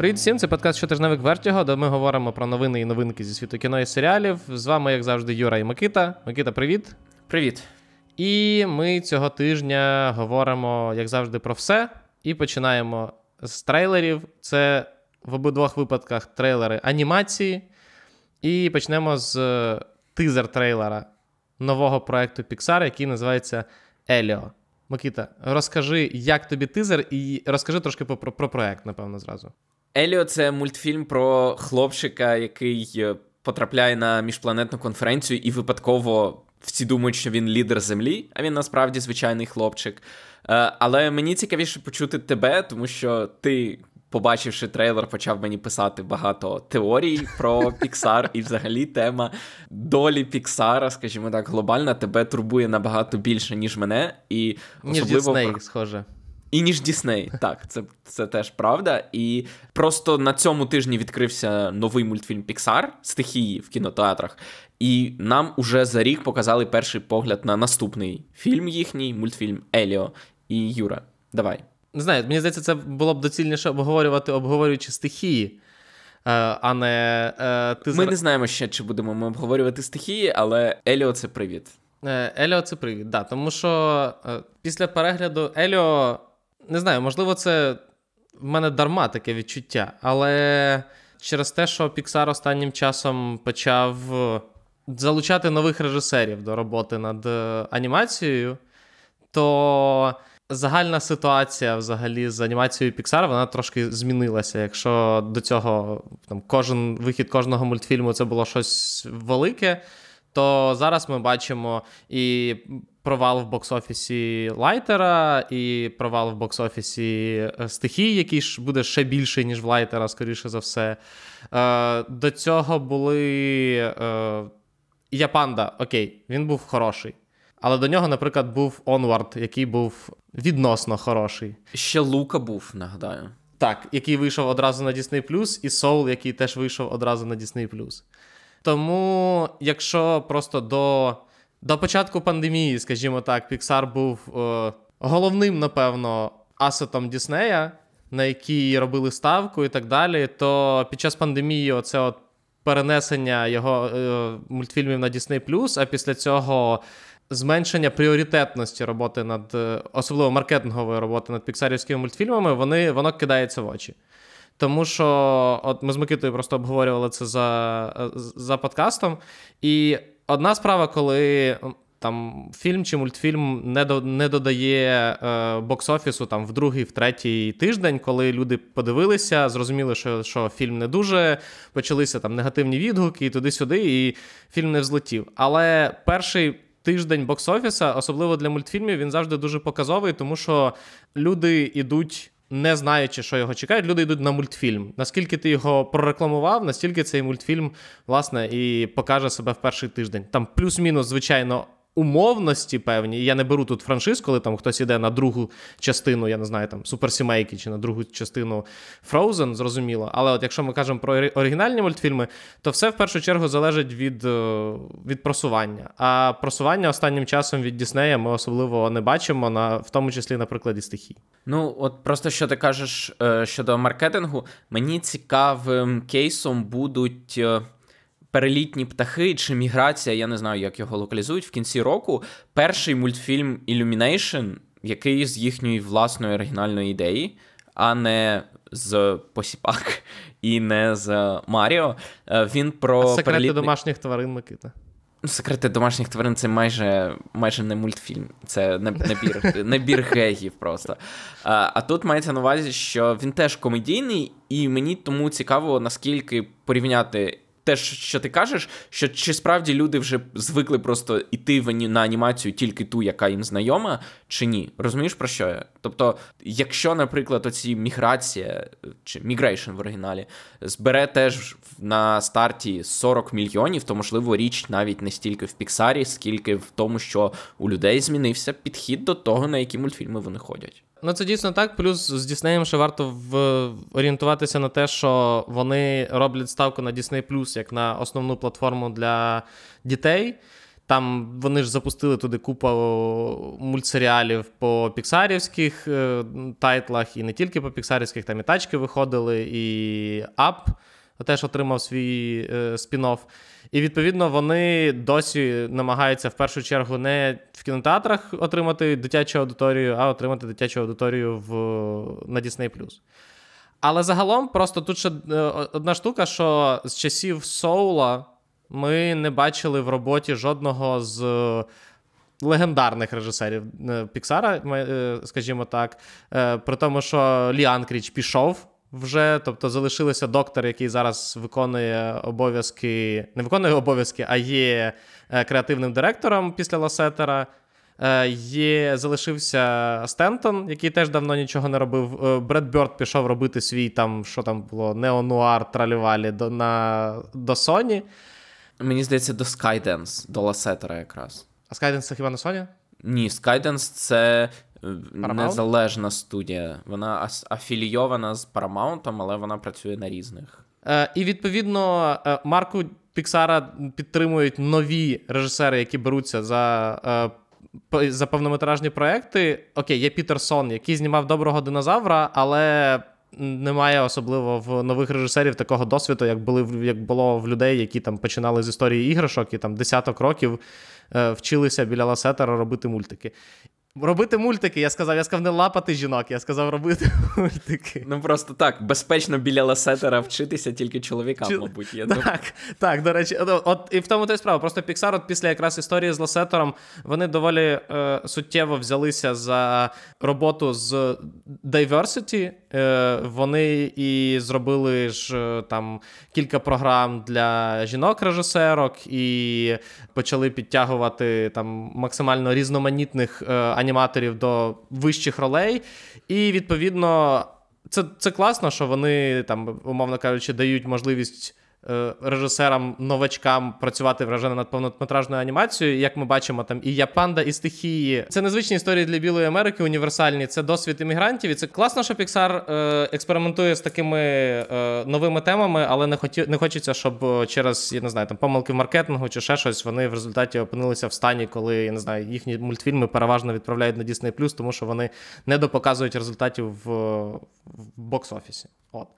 Привіт всім, це подкаст щотижневик Вертіго, де ми говоримо про новини і новинки зі світу кіно і серіалів. З вами, як завжди, Юра і Микита. Микита, привіт. Привіт. І ми цього тижня говоримо, як завжди, про все. І починаємо з трейлерів. Це в обидвох випадках трейлери анімації. І почнемо з тизер-трейлера нового проекту Pixar, який називається Еліо. Микита, розкажи, як тобі тизер, і розкажи трошки про, про, про проект, напевно, зразу. Еліо це мультфільм про хлопчика, який е, потрапляє на міжпланетну конференцію і випадково всі думають, що він лідер землі, а він насправді звичайний хлопчик. Е, але мені цікавіше почути тебе, тому що ти побачивши трейлер, почав мені писати багато теорій про Піксар, і взагалі тема долі Піксара, скажімо так, глобальна, тебе турбує набагато більше, ніж мене. І особливо... Ніж Дісней, схоже. І ніж Дісней, так, це це теж правда. І просто на цьому тижні відкрився новий мультфільм Піксар стихії в кінотеатрах. І нам уже за рік показали перший погляд на наступний фільм їхній, мультфільм Еліо і Юра. Давай. Не знаю, мені здається, це було б доцільніше обговорювати, обговорюючи стихії. Е, а не е, ти Ми не знаємо ще, чи будемо ми обговорювати стихії, але Еліо це привід. Е, Еліо це привід, да. Тому що після перегляду Еліо, не знаю, можливо, це в мене дарма таке відчуття, але через те, що Pixar останнім часом почав залучати нових режисерів до роботи над анімацією, то загальна ситуація взагалі з анімацією Pixar, вона трошки змінилася. Якщо до цього там кожен вихід кожного мультфільму це було щось велике, то зараз ми бачимо і провал в бокс-офісі Лайтера, і провал в бокс-офісі е, стихії, який ж буде ще більший, ніж в Лайтера, скоріше за все. Е, До цього були. Е, Я панда, окей, він був хороший. Але до нього, наприклад, був Onward, який був відносно хороший. Ще Лука був, нагадаю. Так, який вийшов одразу на Disney+, і Soul, який теж вийшов одразу на Disney+. Тому, якщо просто до до початку пандемії, скажімо так, Pixar був е, головним, напевно, асетом Діснея, на який робили ставку і так далі, то під час пандемії оце от перенесення його е, мультфільмів на Disney+, а після цього зменшення пріоритетності роботи над, е, особливо маркетингової роботи над піксарівськими мультфільмами, вони, воно кидається в очі. Тому що от ми з Микитою просто обговорювали це за за подкастом. І одна справа, коли там фільм чи мультфільм не до, не додає е, бокс-офісу там в другий, в третій тиждень, коли люди подивилися, зрозуміли, що що фільм не дуже, почалися там негативні відгуки і туди-сюди, і фільм не взлетів. Але перший тиждень бокс-офіса, особливо для мультфільмів, він завжди дуже показовий, тому що люди йдуть. Не знаючи, що його чекають, люди йдуть на мультфільм. Наскільки ти його прорекламував, настільки цей мультфільм, власне, і покаже себе в перший тиждень. Там плюс-мінус, звичайно, умовності певні. Я не беру тут франшиз, коли там хтось іде на другу частину, я не знаю, там суперсімейки чи на другу частину Frozen, зрозуміло. Але от якщо ми кажемо про оригінальні мультфільми, то все в першу чергу залежить від е, від просування. А просування останнім часом від Діснея ми особливо не бачимо, на, в тому числі на прикладі стихій. Ну, от просто що ти кажеш е, щодо маркетингу, мені цікавим кейсом будуть. Е, перелітні птахи чи міграція, я не знаю, як його локалізують в кінці року. Перший мультфільм Illumination, який з їхньої власної оригінальної ідеї, а не з Посіпак і не з Маріо. Е, він про а секрети перелітний... домашніх тварин Микита. Секрети домашніх тварин це майже майже не мультфільм, це набір набір гегів просто. А а тут мається на увазі, що він теж комедійний, і мені тому цікаво, наскільки порівняти те, що ти кажеш, що чи справді люди вже звикли просто йти на анімацію тільки ту, яка їм знайома, чи ні? Розумієш про що я? Тобто, якщо, наприклад, оці міграція чи Migration в оригіналі збере теж на старті 40 мільйонів, то можливо річ навіть не стільки в Піксарі, скільки в тому, що у людей змінився підхід до того, на які мультфільми вони ходять. Ну, це дійсно так. Плюс з Діснеєм ще варто в... орієнтуватися на те, що вони роблять ставку на Disney Plus як на основну платформу для дітей. Там вони ж запустили туди купу мультсеріалів по піксарівських е, тайтлах, і не тільки по піксарівських, там і тачки виходили, і Up теж отримав свій е, спін-офф. І відповідно вони досі намагаються в першу чергу не в кінотеатрах отримати дитячу аудиторію, а отримати дитячу аудиторію в, на Disney+. Але загалом, просто тут ще е, одна штука, що з часів Соула ми не бачили в роботі жодного з легендарних режисерів е, Піксара, е, скажімо так. При тому, що Лі Анкріч пішов. Вже, тобто залишилися доктор, який зараз виконує обов'язки, не виконує обов'язки, а є креативним директором після Ласетера. Є, Залишився Стентон, який теж давно нічого не робив. Бред Бьорд пішов робити свій там, що там було, неонуар тралівалі до на, до Sony. Мені здається, до Skydance, до Ласетера якраз. А Skydance це хіба на Sony? Ні, Skydance це е, Paramount? незалежна студія. Вона афілійована з Paramount, але вона працює на різних. Е, І відповідно е, марку Піксара підтримують нові режисери, які беруться за. Е, за повнометражні проекти. Окей, є Пітер Сон, який знімав доброго динозавра, але немає особливо в нових режисерів такого досвіду, як були як було в людей, які там починали з історії іграшок і там десяток років е, вчилися біля Ласетера робити мультики. Робити мультики, я сказав, я сказав не лапати жінок, я сказав робити мультики. Ну просто так, безпечно біля ласетера вчитися тільки чоловікам, Чи... мабуть. є. Так, так, до речі, от і в тому то й справа. Просто Pixar от після якраз історії з ласетером вони доволі е, суттєво взялися за роботу з diversity. Е, Вони і зробили ж е, там кілька програм для жінок-режисерок, і почали підтягувати там максимально різноманітних. Е, аніматорів до вищих ролей. І відповідно, це це класно, що вони там, умовно кажучи, дають можливість режисерам, новачкам працювати вражено над повнометражною анімацією. Як ми бачимо, там і Япанда, і стихії. Це незвичні історії для Білої Америки, універсальні. Це досвід іммігрантів. І це класно, що Pixar е, експериментує з такими е, новими темами, але не хоті, не хочеться, щоб через я не знаю, там помилки в маркетингу чи ще щось. Вони в результаті опинилися в стані, коли я не знаю, їхні мультфільми переважно відправляють на Disney+, тому що вони не допоказують результатів в, в бокс-офісі. От.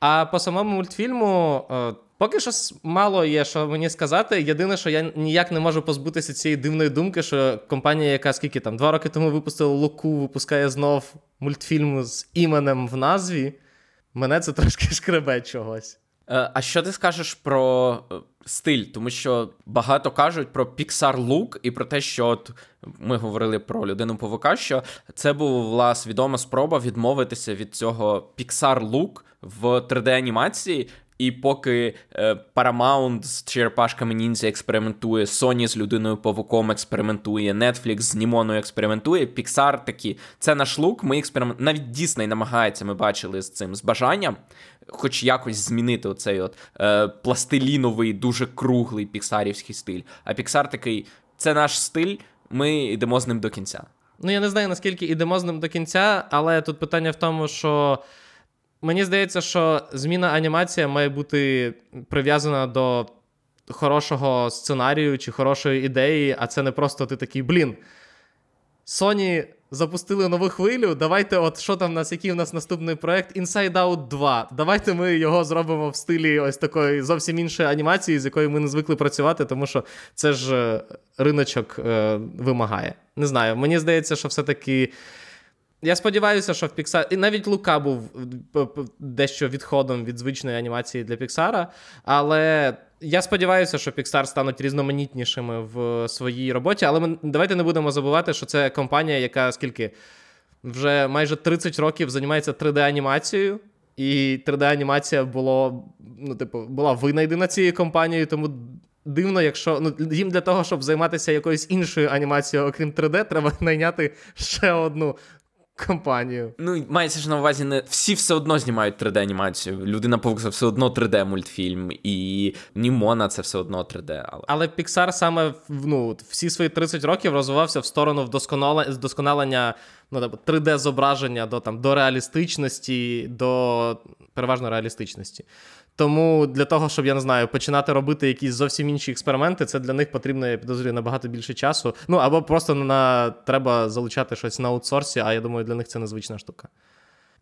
А по самому мультфільму. Е, Поки що мало є, що мені сказати. Єдине, що я ніяк не можу позбутися цієї дивної думки, що компанія, яка скільки там два роки тому випустила Луку, випускає знов мультфільм з іменем в назві. Мене це трошки шкребе чогось. Е, а що ти скажеш про е, стиль? Тому що багато кажуть про Pixar Look і про те, що от ми говорили про людину павука, що це була свідома спроба відмовитися від цього Pixar Look в 3D-анімації і поки е, Paramount з черепашками ніндзя експериментує, Sony з людиною павуком експериментує, Netflix з Німоною експериментує, Pixar такі. Це наш лук. Ми експеримент... Навіть Disney намагається, ми бачили з цим з бажанням, хоч якось змінити оцей от е, пластиліновий, дуже круглий піксарівський стиль. А Pixar такий: це наш стиль, ми йдемо з ним до кінця. Ну я не знаю наскільки йдемо з ним до кінця, але тут питання в тому, що. Мені здається, що зміна анімація має бути прив'язана до хорошого сценарію чи хорошої ідеї, а це не просто ти такий, блін. Sony запустили нову хвилю. Давайте, от що там в нас, який в нас наступний проект? Inside Out 2. Давайте ми його зробимо в стилі ось такої зовсім іншої анімації, з якою ми не звикли працювати, тому що це ж е, риночок е, вимагає. Не знаю, мені здається, що все-таки. Я сподіваюся, що в Pixar... І навіть Лука був дещо відходом від звичної анімації для Піксара. Але я сподіваюся, що Pixar стануть різноманітнішими в своїй роботі. Але ми давайте не будемо забувати, що це компанія, яка скільки вже майже 30 років займається 3D-анімацією. І 3D-анімація було, ну, типу, була винайдена цією компанією, тому. Дивно, якщо ну їм для того, щоб займатися якоюсь іншою анімацією, окрім 3D, треба найняти ще одну компанію. Ну, мається ж на увазі, не всі все одно знімають 3D-анімацію. Людина Павук це все одно 3D-мультфільм, і Німона це все одно 3D. Але Але Pixar саме ну, всі свої 30 років розвивався в сторону вдосконалення ну, 3D-зображення до там, до реалістичності, до переважно реалістичності. Тому для того, щоб я не знаю, починати робити якісь зовсім інші експерименти, це для них потрібно, я підозрюю, набагато більше часу. Ну або просто на треба залучати щось на аутсорсі, а я думаю, для них це незвична штука.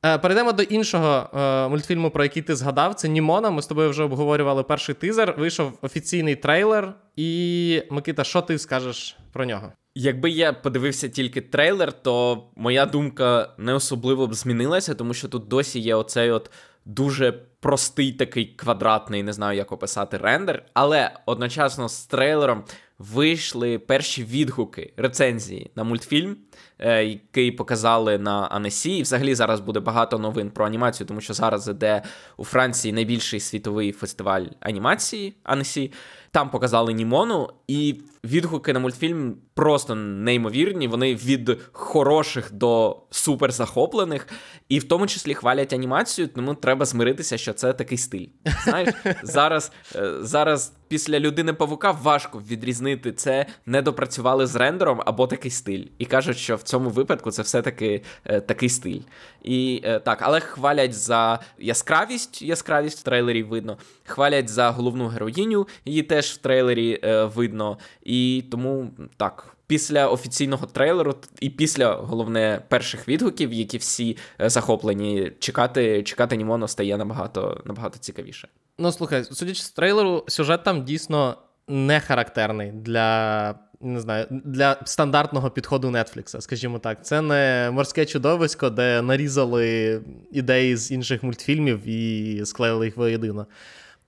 Е, перейдемо до іншого е, мультфільму, про який ти згадав. Це Німона. Ми з тобою вже обговорювали перший тизер. Вийшов офіційний трейлер. І Микита, що ти скажеш про нього? Якби я подивився тільки трейлер, то моя думка не особливо б змінилася, тому що тут досі є оцей от дуже простий такий квадратний, не знаю, як описати рендер. Але одночасно з трейлером вийшли перші відгуки рецензії на мультфільм. Е, який показали на Анесі. І взагалі зараз буде багато новин про анімацію, тому що зараз іде у Франції найбільший світовий фестиваль анімації Анесі. Там показали Німону, і відгуки на мультфільм просто неймовірні. Вони від хороших до суперзахоплених, і в тому числі хвалять анімацію, тому треба змиритися, що це такий стиль. Знаєш, зараз е, зараз після людини павука важко відрізнити це, не допрацювали з рендером або такий стиль. І кажуть, що в цьому випадку це все-таки е, такий стиль. І е, так, але хвалять за яскравість, яскравість в трейлері видно. Хвалять за головну героїню, її теж в трейлері е, видно. І тому так. Після офіційного трейлеру і після головне перших відгуків, які всі захоплені, чекати чекати Німоно стає набагато набагато цікавіше. Ну слухай, судячи з трейлеру, сюжет там дійсно не характерний для не знаю, для стандартного підходу Netflix, скажімо так. Це не морське чудовисько, де нарізали ідеї з інших мультфільмів і склеїли їх воєдино.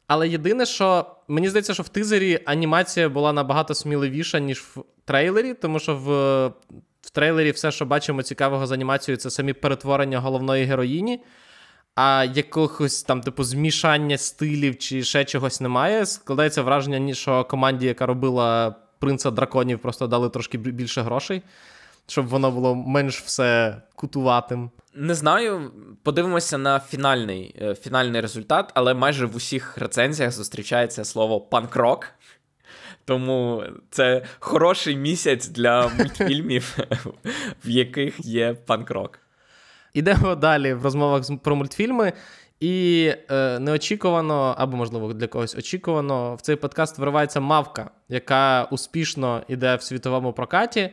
Але єдине, що мені здається, що в тизері анімація була набагато сміливіша, ніж в трейлері, тому що в в трейлері все, що бачимо цікавого з анімацією, це самі перетворення головної героїні. А якогось там, типу, змішання стилів чи ще чогось немає. Складається враження, що команді, яка робила принца драконів, просто дали трошки більше грошей, щоб воно було менш все кутуватим. Не знаю, подивимося на фінальний е, фінальний результат, але майже в усіх рецензіях зустрічається слово панк-рок. Тому це хороший місяць для мультфільмів, в яких є панк-рок. Ідемо далі в розмовах про мультфільми. І е, неочікувано, або, можливо, для когось очікувано, в цей подкаст виривається мавка, яка успішно йде в світовому прокаті.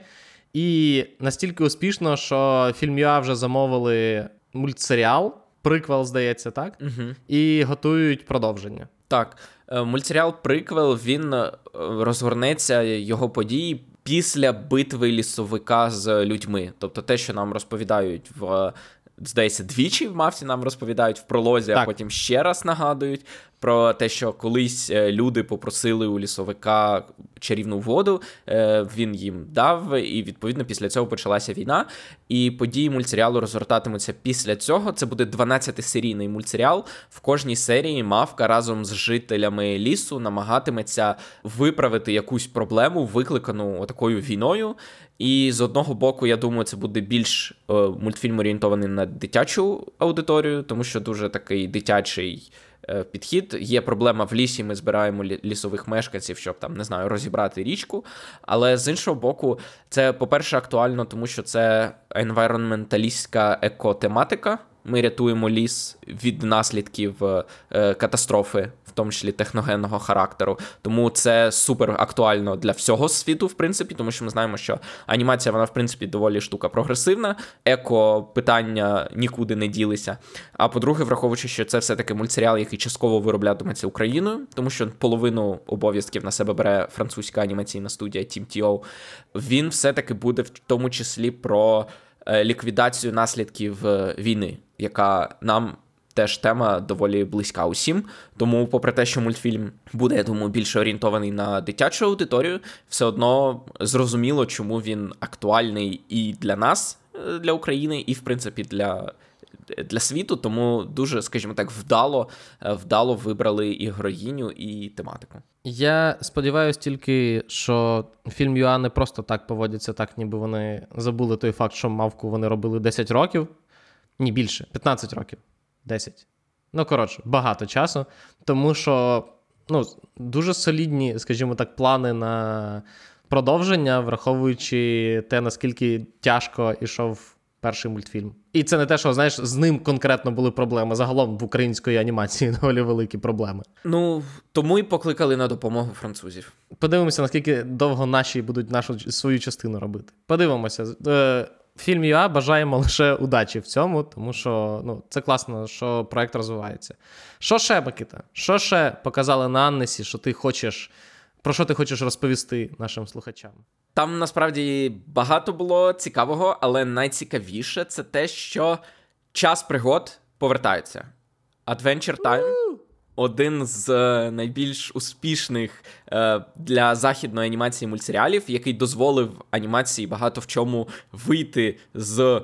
І настільки успішно, що фільм ЮА вже замовили мультсеріал, приквел, здається, так? Угу. І готують продовження. Так, е, мультсеріал Приквел він е, розгорнеться його події після битви лісовика з людьми. Тобто те, що нам розповідають в здається, двічі в Мавці нам розповідають в пролозі, так. а потім ще раз нагадують про те, що колись е, люди попросили у лісовика чарівну воду, е, він їм дав, і відповідно після цього почалася війна. І події мультсеріалу розгортатимуться після цього. Це буде 12-серійний мультсеріал. В кожній серії мавка разом з жителями лісу намагатиметься виправити якусь проблему, викликану такою війною. І з одного боку, я думаю, це буде більш е, мультфільм орієнтований на дитячу аудиторію, тому що дуже такий дитячий е, підхід. Є проблема в лісі, ми збираємо лісових мешканців, щоб там не знаю, розібрати річку. Але з іншого боку, це, по-перше, актуально, тому що це енвайронменталістська екотематика. Ми рятуємо ліс від наслідків е, катастрофи тому числі техногенного характеру. Тому це супер актуально для всього світу, в принципі, тому що ми знаємо, що анімація, вона, в принципі, доволі штука прогресивна, еко питання нікуди не ділися. А по-друге, враховуючи, що це все-таки мультсеріал, який частково вироблятиметься Україною, тому що половину обов'язків на себе бере французька анімаційна студія Team TO, він все-таки буде в тому числі про е, ліквідацію наслідків е, війни, яка нам теж тема доволі близька усім. Тому, попри те, що мультфільм буде, я думаю, більше орієнтований на дитячу аудиторію, все одно зрозуміло, чому він актуальний і для нас, е, для України, і в принципі для. Для світу, тому дуже, скажімо так, вдало е, вдало вибрали і героїню, і тематику. Я сподіваюся тільки, що фільм Юа не просто так поводяться, так ніби вони забули той факт, що мавку вони робили 10 років, ні більше, 15 років. 10. Ну, коротше, багато часу. Тому що ну, дуже солідні, скажімо так, плани на продовження, враховуючи те, наскільки тяжко йшов перший мультфільм. І це не те, що знаєш, з ним конкретно були проблеми. Загалом в української анімації доволі великі проблеми. Ну тому і покликали на допомогу французів. Подивимося, наскільки довго наші будуть нашу свою частину робити. Подивимося. Фільм ЮА бажаємо лише удачі в цьому, тому що ну, це класно, що проект розвивається. Що ще, Микита? Що ще показали на Аннесі, що ти хочеш, про що ти хочеш розповісти нашим слухачам? Там насправді багато було цікавого, але найцікавіше це те, що час пригод повертається. Adventure Time один з е, найбільш успішних е, для західної анімації мультсеріалів, який дозволив анімації багато в чому вийти з.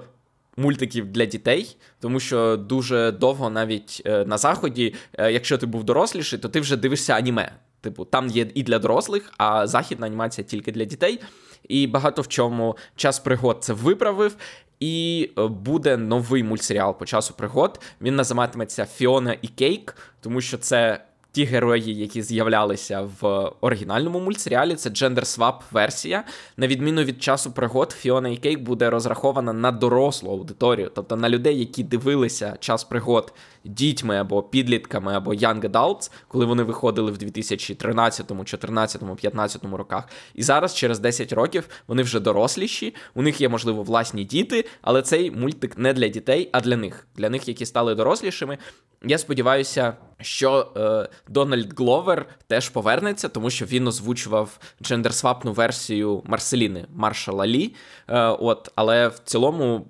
Мультиків для дітей, тому що дуже довго навіть е, на заході, е, якщо ти був доросліший, то ти вже дивишся аніме. Типу, там є і для дорослих, а західна анімація тільки для дітей. І багато в чому час пригод це виправив. І е, буде новий мультсеріал по часу пригод. Він називатиметься Фіона і Кейк, тому що це ті герої, які з'являлися в оригінальному мультсеріалі, це джендер-свап версія. На відміну від часу пригод, Фіона і Кейк буде розрахована на дорослу аудиторію, тобто на людей, які дивилися час пригод дітьми або підлітками, або young adults, коли вони виходили в 2013, 2014, 2015 роках. І зараз, через 10 років, вони вже доросліші, у них є, можливо, власні діти, але цей мультик не для дітей, а для них, для них, які стали дорослішими. Я сподіваюся, що е, Дональд Гловер теж повернеться, тому що він озвучував джендерсвапну версію Марселіни Маршала Лі. Е, от, Але в цілому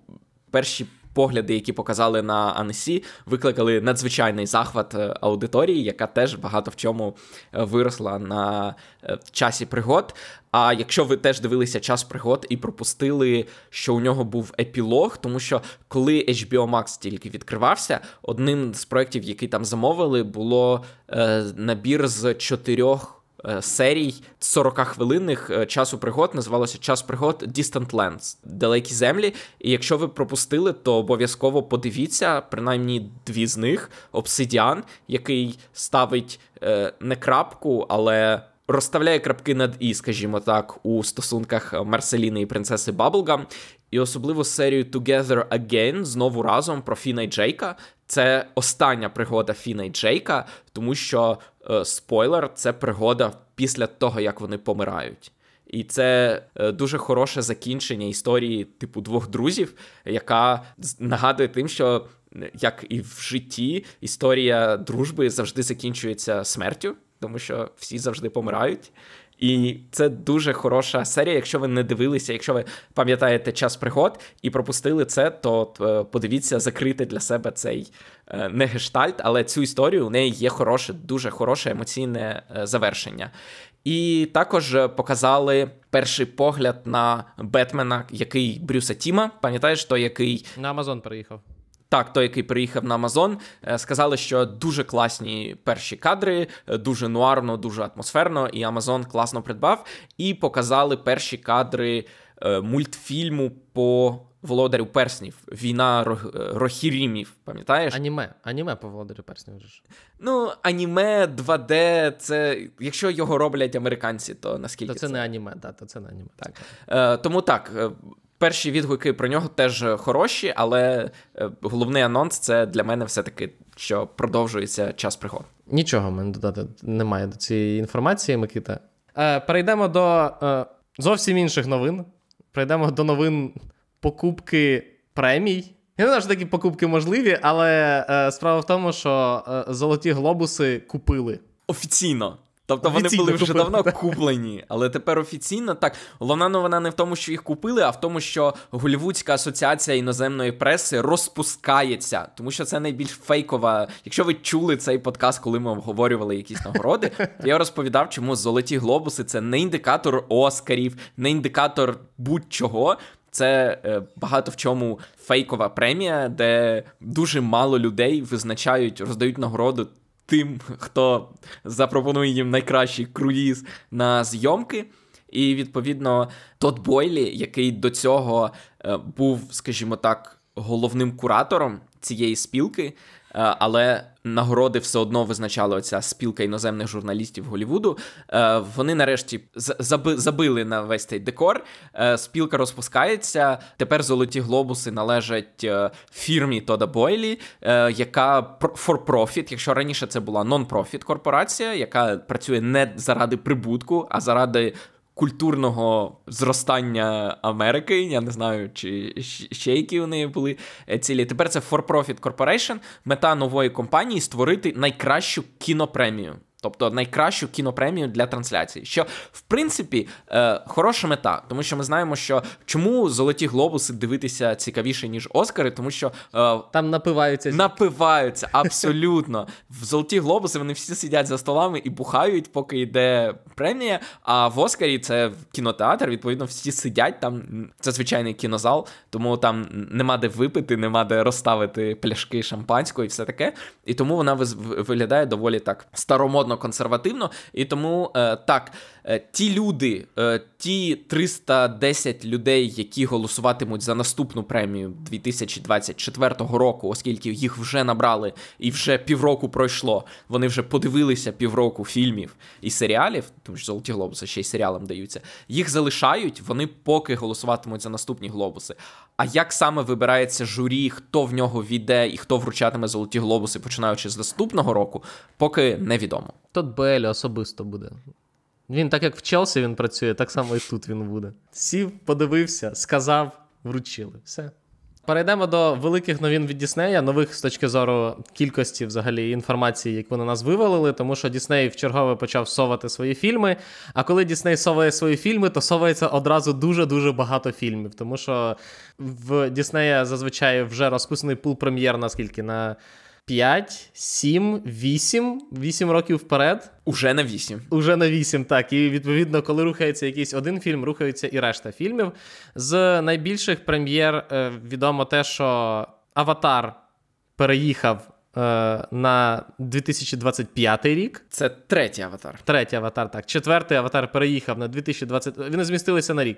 перші погляди, які показали на Анесі, викликали надзвичайний захват е, аудиторії, яка теж багато в чому е, виросла на е, часі пригод. А якщо ви теж дивилися час пригод і пропустили, що у нього був епілог, тому що коли HBO Max тільки відкривався, одним з проєктів, який там замовили, було набір з чотирьох. Е, серій 40-хвилинних е, часу пригод називалося Час пригод Distant Lands, далекі землі. І якщо ви пропустили, то обов'язково подивіться принаймні дві з них: Обсидіан, який ставить е, не крапку, але. Розставляє крапки над і, скажімо так, у стосунках Марселіни і принцеси Баблгам, і особливо серію Together Again знову разом про Фіна і Джейка. Це остання пригода Фіна і Джейка, тому що е, спойлер це пригода після того, як вони помирають. І це е, дуже хороше закінчення історії типу двох друзів, яка нагадує тим, що як і в житті історія дружби завжди закінчується смертю, тому що всі завжди помирають. І це дуже хороша серія. Якщо ви не дивилися, якщо ви пам'ятаєте час пригод і пропустили це, то е, подивіться закрити для себе цей е, не гештальт, але цю історію у неї є хороше, дуже хороше емоційне е, завершення. І також показали перший погляд на Бетмена, який Брюса Тіма. Пам'ятаєш, той, який на Амазон приїхав. Так, той, який приїхав на Амазон, е, сказали, що дуже класні перші кадри, е, дуже нуарно, дуже атмосферно, і Амазон класно придбав. І показали перші кадри е, мультфільму по володарю перснів. Війна Рохірімів, пам'ятаєш? Аніме. Аніме по володарю перснів. Ну, аніме 2D, це якщо його роблять американці, то наскільки то це, це? не аніме, да, то це не аніме. Так. Е, Тому так перші відгуки про нього теж хороші, але е, головний анонс це для мене все-таки, що продовжується час пригод. Нічого в мене додати немає до цієї інформації, Микита. Е, Перейдемо до е, зовсім інших новин. Перейдемо до новин покупки премій. Я не знаю, що такі покупки можливі, але е, справа в тому, що е, золоті глобуси купили. Офіційно. Тобто вони були вже купили. давно куплені, але тепер офіційно так. Головна новина не в тому, що їх купили, а в тому, що Голівудська асоціація іноземної преси розпускається, тому що це найбільш фейкова. Якщо ви чули цей подкаст, коли ми обговорювали якісь нагороди, то я розповідав, чому золоті глобуси це не індикатор Оскарів, не індикатор будь-чого. Це е, багато в чому фейкова премія, де дуже мало людей визначають, роздають нагороду тим, хто запропонує їм найкращий круїз на зйомки. І відповідно Тот Бойлі, який до цього е, був, скажімо так, головним куратором цієї спілки, але нагороди все одно визначала оця спілка іноземних журналістів Голівуду. Е, вони нарешті забили на весь цей декор. Е, спілка розпускається. Тепер золоті глобуси належать е, фірмі Тода Бойлі, яка for profit, якщо раніше це була non-profit корпорація, яка працює не заради прибутку, а заради культурного зростання Америки. Я не знаю, чи ще які у були е, цілі. Тепер це For Profit Corporation, мета нової компанії створити найкращу кінопремію. Тобто найкращу кінопремію для трансляції, що в принципі е, хороша мета, тому що ми знаємо, що чому золоті глобуси дивитися цікавіше ніж Оскари, тому що е, там напиваються напиваються абсолютно. В золоті глобуси вони всі сидять за столами і бухають, поки йде премія. А в Оскарі це кінотеатр. Відповідно, всі сидять там. Це звичайний кінозал, тому там нема де випити, нема де розставити пляшки шампанського і все таке. І тому вона виглядає доволі так старомодно надзвичайно консервативно. І тому е, так, е, ті люди, е, ті 310 людей, які голосуватимуть за наступну премію 2024 року, оскільки їх вже набрали і вже півроку пройшло. Вони вже подивилися півроку фільмів і серіалів, тому що золоті глобуси ще й серіалам даються. Їх залишають, вони поки голосуватимуть за наступні глобуси. А як саме вибирається журі, хто в нього війде і хто вручатиме золоті глобуси, починаючи з наступного року, поки невідомо. Тот Белі особисто буде. Він, так як в Челсі він працює, так само і тут він буде. Сів, подивився, сказав, вручили. Все. Перейдемо до великих новин від Діснея, нових з точки зору кількості взагалі інформації, яку на нас вивалили, тому що Дісней в чергове почав совати свої фільми. А коли Дісней соває свої фільми, то совається одразу дуже-дуже багато фільмів. Тому що в Діснея зазвичай вже розкусений пул прем'єр, наскільки на 5, 7, 8, 8 років вперед. Уже на 8. Уже на 8, так. І відповідно, коли рухається якийсь один фільм, рухається і решта фільмів. З найбільших прем'єр е, відомо те, що Аватар переїхав. Е, на 2025 рік. Це третій аватар. Третій аватар, так. Четвертий аватар переїхав на 2020. Вони змістилися на рік.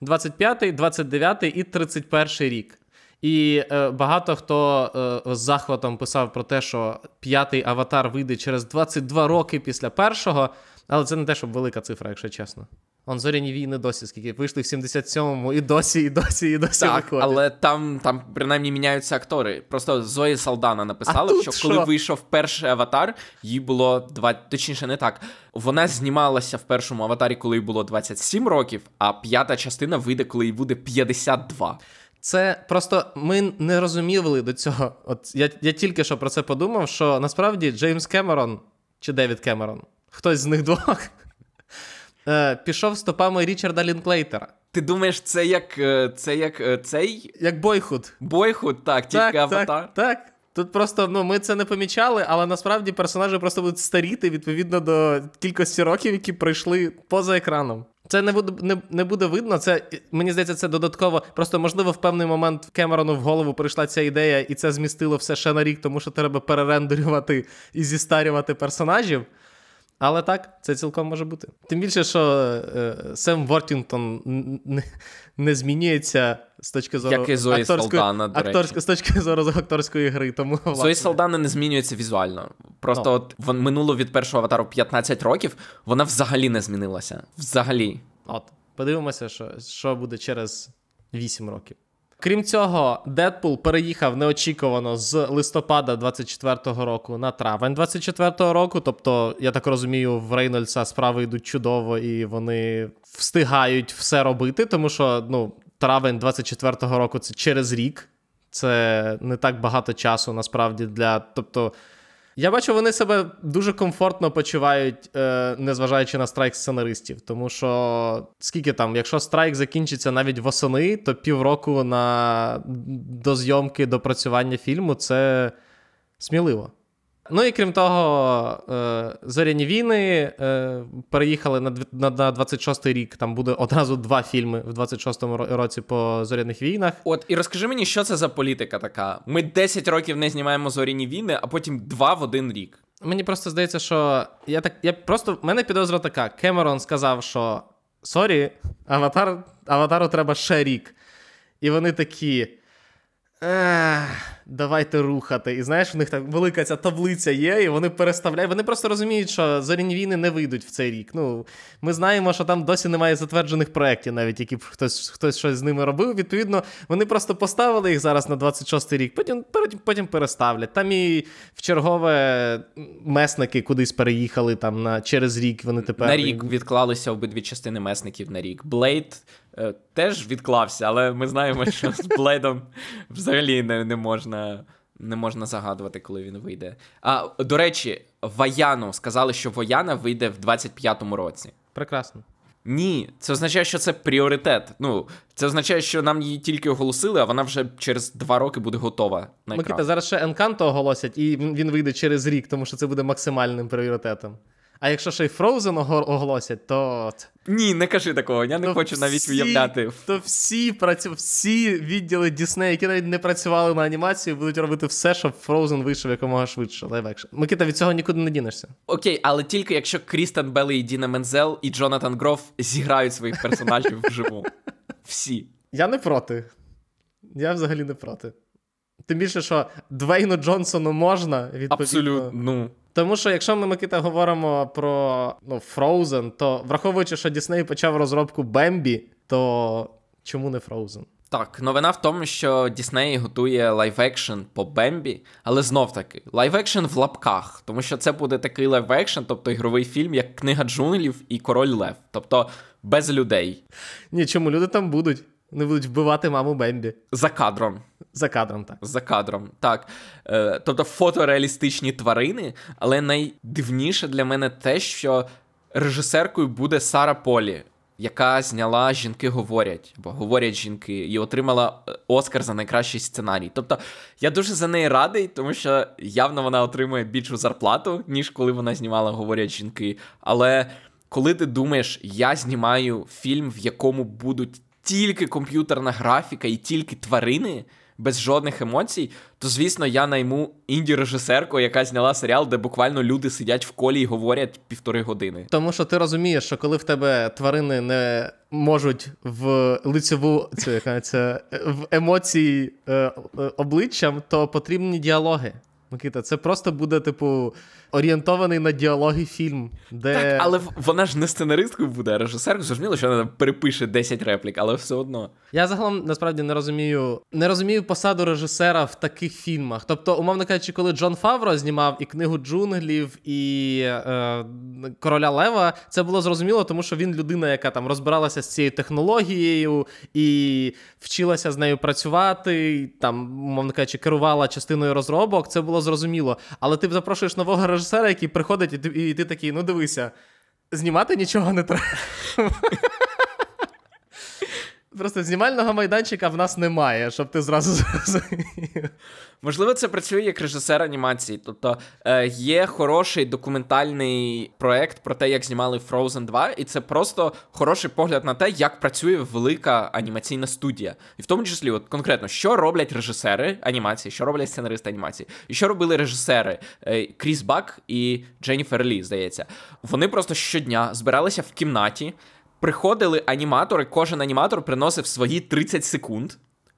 25, 29 і 31 рік. І е, багато хто е, з захватом писав про те, що п'ятий аватар вийде через 22 роки після першого, але це не те, щоб велика цифра, якщо чесно. Он зоряні війни досі, скільки вийшли в 77-му, і досі, і досі, і досі так, виходять. Але там там принаймні міняються актори. Просто Зої Салдана написала, що коли вийшов перший аватар, їй було два, точніше, не так. Вона знімалася в першому аватарі, коли їй було 27 років, а п'ята частина вийде, коли їй буде 52. Це просто ми не розуміли до цього. От я я тільки що про це подумав, що насправді Джеймс Кемерон чи Девід Кемерон, хтось з них двох, е, пішов стопами Річарда Лінклейтера. Ти думаєш, це як е, це як е, цей? Як Бойхуд. Бойхуд, так, тільки так, аватар. Так, так. Тут просто ну, ми це не помічали, але насправді персонажі просто будуть старіти відповідно до кількості років, які пройшли поза екраном. Це не буде не, не буде видно. Це мені здається, це додатково. Просто можливо в певний момент Кемерону в голову прийшла ця ідея, і це змістило все ще на рік, тому що треба перерендерювати і зістарювати персонажів. Але так, це цілком може бути. Тим більше, що е, Сем Вортінгтон не, не змінюється з точки зору Як і Зої акторської, Салдана, до акторської, з точки зору акторської гри. Тому, власне... Зої Салдана не змінюється візуально. Просто no. от вон, минуло від першого аватару 15 років, вона взагалі не змінилася. Взагалі. От, подивимося, що, що буде через 8 років. Крім цього, Дедпул переїхав неочікувано з листопада 24-го року на травень 24-го року. Тобто, я так розумію, в Рейнольдса справи йдуть чудово і вони встигають все робити, тому що ну, травень 24-го року це через рік. Це не так багато часу насправді для. Тобто, я бачу, вони себе дуже комфортно почувають, е, незважаючи на страйк сценаристів. Тому що скільки там, якщо страйк закінчиться навіть восени, то півроку на до зйомки, до працювання фільму це сміливо. Ну і крім того, е, зоряні війни е, переїхали на на, на 26-й рік. Там буде одразу два фільми в 26-му році по зоряних війнах. От і розкажи мені, що це за політика така. Ми 10 років не знімаємо зоряні війни, а потім два в один рік. Мені просто здається, що я так. Я просто в мене підозра така. Кемерон сказав, що сорі, аватар, аватару треба ще рік. І вони такі. Давайте рухати. І знаєш, в них так велика ця таблиця є, і вони переставляють. Вони просто розуміють, що зоряні війни не вийдуть в цей рік. Ну, Ми знаємо, що там досі немає затверджених проєктів, навіть які б хтось хтось щось з ними робив. Відповідно, вони просто поставили їх зараз на 26-й рік, потім потім, переставлять. Там і в чергове месники кудись переїхали там на через рік. Вони тепер на рік відклалися обидві частини месників на рік. Блейд теж відклався, але ми знаємо, що з Блейдом взагалі не, не можна. Не можна загадувати, коли він вийде. А до речі, Ваяну сказали, що Вояна вийде в 25-му році. Прекрасно. Ні, це означає, що це пріоритет. Ну, це означає, що нам її тільки оголосили, а вона вже через два роки буде готова. на екран. Микита, зараз ще Encanto оголосять, і він вийде через рік, тому що це буде максимальним пріоритетом. А якщо ще й Frozen оголосять, то. Ні, не кажи такого, я не то хочу навіть уявляти. То всі працю... всі відділи Disney, які навіть не працювали на анімацію, будуть робити все, щоб Frozen вийшов якомога швидше. live-action. Микита, від цього нікуди не дінешся. Окей, але тільки якщо Крістен Белл і Ідіна Мензел і Джонатан Гроф зіграють своїх персонажів вживу. Всі. Я не проти. Я взагалі не проти. Тим більше, що Двейну Джонсону можна, відповідно. Абсолютно. Ну. Тому що якщо ми, Микита, говоримо про ну, Frozen, то враховуючи, що Disney почав розробку Бембі, то чому не Frozen? Так, новина в тому, що Disney готує live-action по Бембі, але знов таки live-action в лапках, тому що це буде такий live-action, тобто ігровий фільм, як Книга джунглів і Король Лев, тобто без людей. Ні, чому люди там будуть? Вони будуть вбивати маму Бембі. За кадром. За кадром, так. За кадром, так. Е, тобто фотореалістичні тварини, але найдивніше для мене те, що режисеркою буде Сара Полі, яка зняла Жінки говорять, або говорять жінки, і отримала е, Оскар за найкращий сценарій. Тобто я дуже за неї радий, тому що явно вона отримує більшу зарплату, ніж коли вона знімала Говорять жінки. Але коли ти думаєш, я знімаю фільм, в якому будуть тільки комп'ютерна графіка і тільки тварини без жодних емоцій, то звісно я найму інді-режисерку, яка зняла серіал, де буквально люди сидять в колі і говорять півтори години. Тому що ти розумієш, що коли в тебе тварини не можуть в лицеву цю, яка це в емоції е, е, обличчям, то потрібні діалоги. Микита, це просто буде, типу, орієнтований на діалоги фільм. де... Так, але вона ж не сценаристкою буде, а режисеркою. Зрозуміло, що вона перепише 10 реплік, але все одно. Я загалом насправді не розумію не розумію посаду режисера в таких фільмах. Тобто, умовно кажучи, коли Джон Фавро знімав і книгу джунглів, і е, Короля Лева, це було зрозуміло, тому що він людина, яка там розбиралася з цією технологією і вчилася з нею працювати, там, умовно кажучи, керувала частиною розробок. Це було зрозуміло. Але ти запрошуєш нового режисера, який приходить, і ти, і ти такий, ну дивися, знімати нічого не треба. Просто знімального майданчика в нас немає, щоб ти зразу зрозумів. Можливо, це працює як режисер анімації. Тобто е, є хороший документальний проект про те, як знімали Frozen 2, і це просто хороший погляд на те, як працює велика анімаційна студія. І в тому числі, от конкретно, що роблять режисери анімації, що роблять сценаристи анімації, і що робили режисери е, Кріс Бак і Дженніфер Лі, здається. Вони просто щодня збиралися в кімнаті. Приходили аніматори, кожен аніматор приносив свої 30 секунд,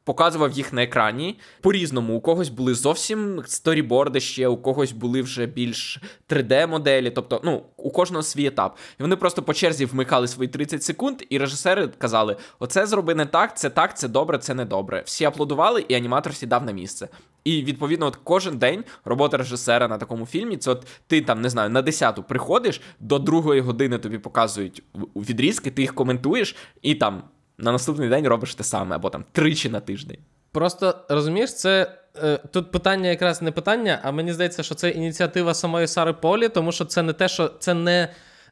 показував їх на екрані. По-різному, у когось були зовсім сторіборди ще, у когось були вже більш 3D-моделі, тобто, ну, у кожного свій етап. І вони просто по черзі вмикали свої 30 секунд, і режисери казали: оце зроби не так, це так, це добре, це не добре. Всі аплодували, і аніматор сідав на місце. І відповідно, от кожен день робота режисера на такому фільмі, це от ти там не знаю, на 10-ту приходиш, до другої години тобі показують відрізки, ти їх коментуєш, і там на наступний день робиш те саме, або там тричі на тиждень. Просто розумієш, це е, тут питання якраз не питання, а мені здається, що це ініціатива самої Сари Полі, тому що це не те, що це не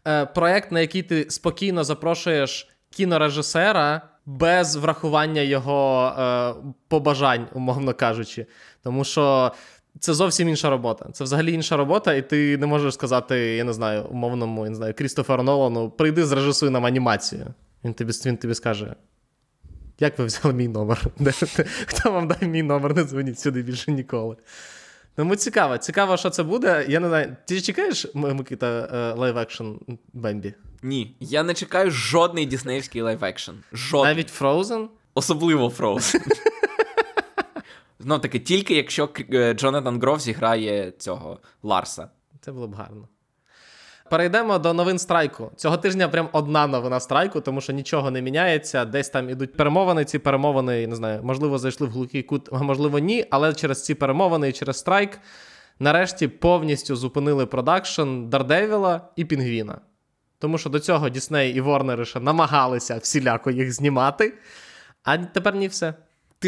е, проект, на який ти спокійно запрошуєш кінорежисера без врахування його е, побажань, умовно кажучи. Тому що це зовсім інша робота. Це взагалі інша робота, і ти не можеш сказати, я не знаю, умовному, я не знаю, Крістоферу Нолану, прийди зрежисуй нам анімацію. Він тобі він тобі скаже: як ви взяли мій номер? Хто вам дав мій номер? Не дзвоніть сюди більше ніколи. Тому цікаво, цікаво, що це буде. Я не знаю. Ти чекаєш, Микита, live-action Бембі? Ні, я не чекаю жодний діснеївський live-action. Жодний. Навіть Frozen? Особливо Frozen. Ну таки, тільки якщо е, Джонатан Гроф зіграє цього Ларса. Це було б гарно. Перейдемо до новин страйку. Цього тижня прям одна новина страйку, тому що нічого не міняється. Десь там ідуть перемовини. Ці перемовини, не знаю, можливо, зайшли в глухий кут, можливо, ні. Але через ці перемовини і через страйк нарешті повністю зупинили production Дардевіла і Пінгвіна. Тому що до цього Disney і Ворнери ще намагалися всіляко їх знімати, а тепер ні все.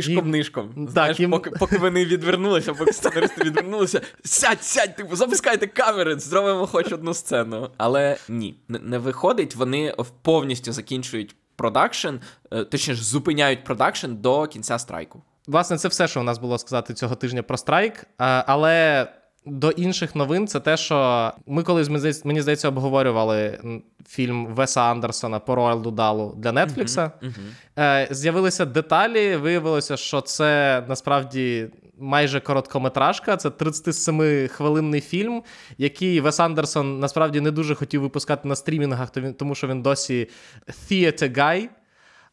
Тишком нишком. Так, Знаєш, їм- поки, поки вони відвернулися, поки сценаристи відвернулися, сядь, сядь, типу, запускайте камери, зробимо хоч одну сцену. Але ні, не, не виходить. Вони повністю закінчують production, е, точніше, зупиняють production до кінця страйку. Власне, це все, що у нас було сказати цього тижня про страйк. Але до інших новин це те, що ми колись мені здається- мені здається обговорювали фільм Веса Андерсона по Роалду Далу для Netflix-а. Е, З'явилися деталі. Виявилося, що це насправді. Майже короткометражка, це 37-хвилинний фільм, який Вес Андерсон насправді не дуже хотів випускати на стрімінгах, тому що він досі theater guy.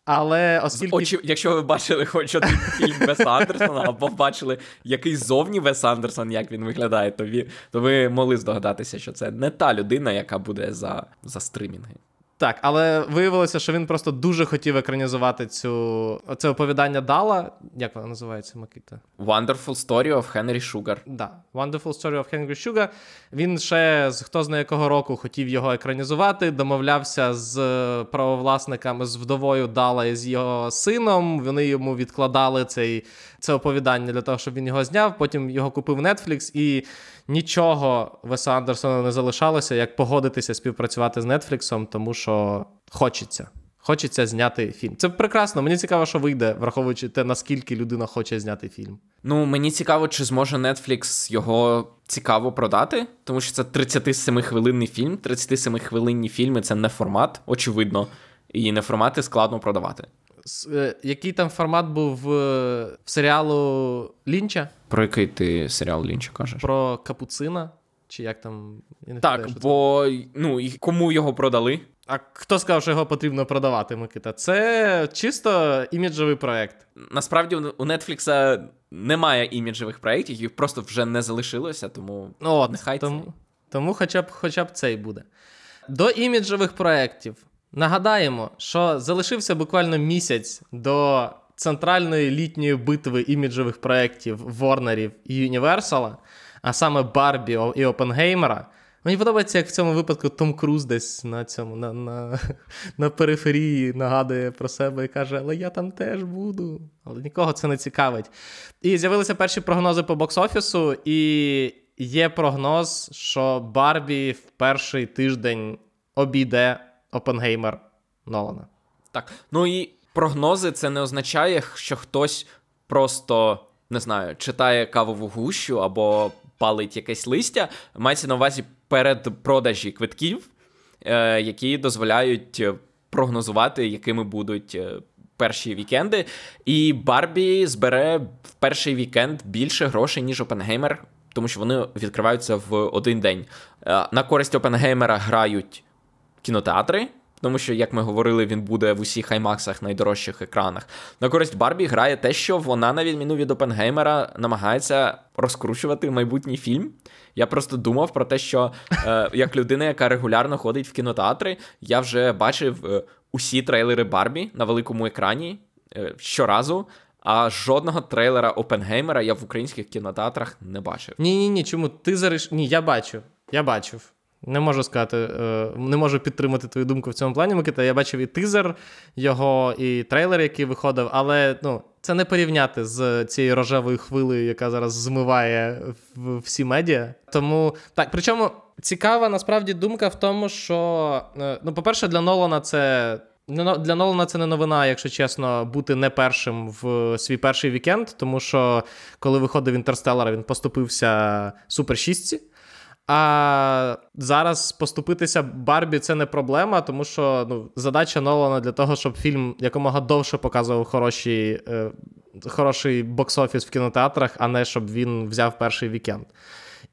Але оскільки Очі, якщо ви бачили хоч один фільм Веса Андерсона, або бачили, який зовні Вес Андерсон, як він виглядає, то ви, то ви могли здогадатися, що це не та людина, яка буде за, за стримінги. Так, але виявилося, що він просто дуже хотів екранізувати цю це оповідання Дала. Як вона називається, Макіта? Wonderful Story of Henry Sugar. Да, Wonderful Story of Henry Sugar. Він ще з хто знає якого року хотів його екранізувати, домовлявся з правовласниками, з вдовою Дала і з його сином. Вони йому відкладали цей, це оповідання для того, щоб він його зняв. Потім його купив Netflix, і нічого Веса Андерсона не залишалося, як погодитися співпрацювати з Netflix, тому що хочеться. Хочеться зняти фільм. Це прекрасно. Мені цікаво, що вийде, враховуючи те, наскільки людина хоче зняти фільм. Ну, мені цікаво, чи зможе Netflix його цікаво продати, тому що це 37-хвилинний фільм. 37-хвилинні фільми це не формат, очевидно. І не формати складно продавати. Е, Який там формат був в, в серіалу Лінча Про який ти серіал Лінча кажеш? про Капуцина? Чи як там? Я не Так, пам'ятаю, що це. бо ну, кому його продали? А хто сказав, що його потрібно продавати, Микита? Це чисто іміджовий проект. Насправді у Netflix немає іміджевих проєктів, їх просто вже не залишилося, тому Ну, От, нехай тому, це. тому хоча б, хоча б цей буде. До іміджових проєктів нагадаємо, що залишився буквально місяць до центральної літньої битви іміджових проєктів Ворнерів і Юніверсала, а саме Барбі і Опенгеймера. Мені подобається, як в цьому випадку Том Круз десь на цьому на, на, на периферії нагадує про себе і каже, але я там теж буду. Але нікого це не цікавить. І з'явилися перші прогнози по бокс-офісу, і є прогноз, що Барбі в перший тиждень обійде Опенгеймер Нолана. Так. Ну і прогнози це не означає, що хтось просто не знаю, читає кавову гущу або палить якесь листя. Мається на увазі передпродажі квитків, е, які дозволяють е, прогнозувати, якими будуть. е, Перші вікенди, і Барбі збере в перший вікенд більше грошей, ніж Опенгеймер, тому що вони відкриваються в один день. Е, На користь Опенгеймера грають кінотеатри, тому що, як ми говорили, він буде в усіх аймаксах найдорожчих екранах. На користь Барбі грає те, що вона, на відміну від Опенгеймера, намагається розкручувати майбутній фільм. Я просто думав про те, що е, як людина, яка регулярно ходить в кінотеатри, я вже бачив е, усі трейлери Барбі на великому екрані е, щоразу. А жодного трейлера Опенгеймера я в українських кінотеатрах не бачив. Ні, ні, ні. Чому ти зариш... Ні, я бачу. Я бачив. Не можу сказати, е, не можу підтримати твою думку в цьому плані, Микита. Я бачив і тизер його, і трейлер, який виходив, але ну, це не порівняти з цією рожевою хвилею, яка зараз змиває всі медіа. Тому так, причому цікава насправді думка в тому, що е, ну, по-перше, для Нолана це. Для Нолана це не новина, якщо чесно, бути не першим в свій перший вікенд, тому що коли виходив Інтерстеллар, він поступився Супер 6. А зараз поступитися Барбі це не проблема, тому що ну, задача Нолана для того, щоб фільм якомога довше показував хороші, е, хороший box office в кінотеатрах, а не щоб він взяв перший вікенд.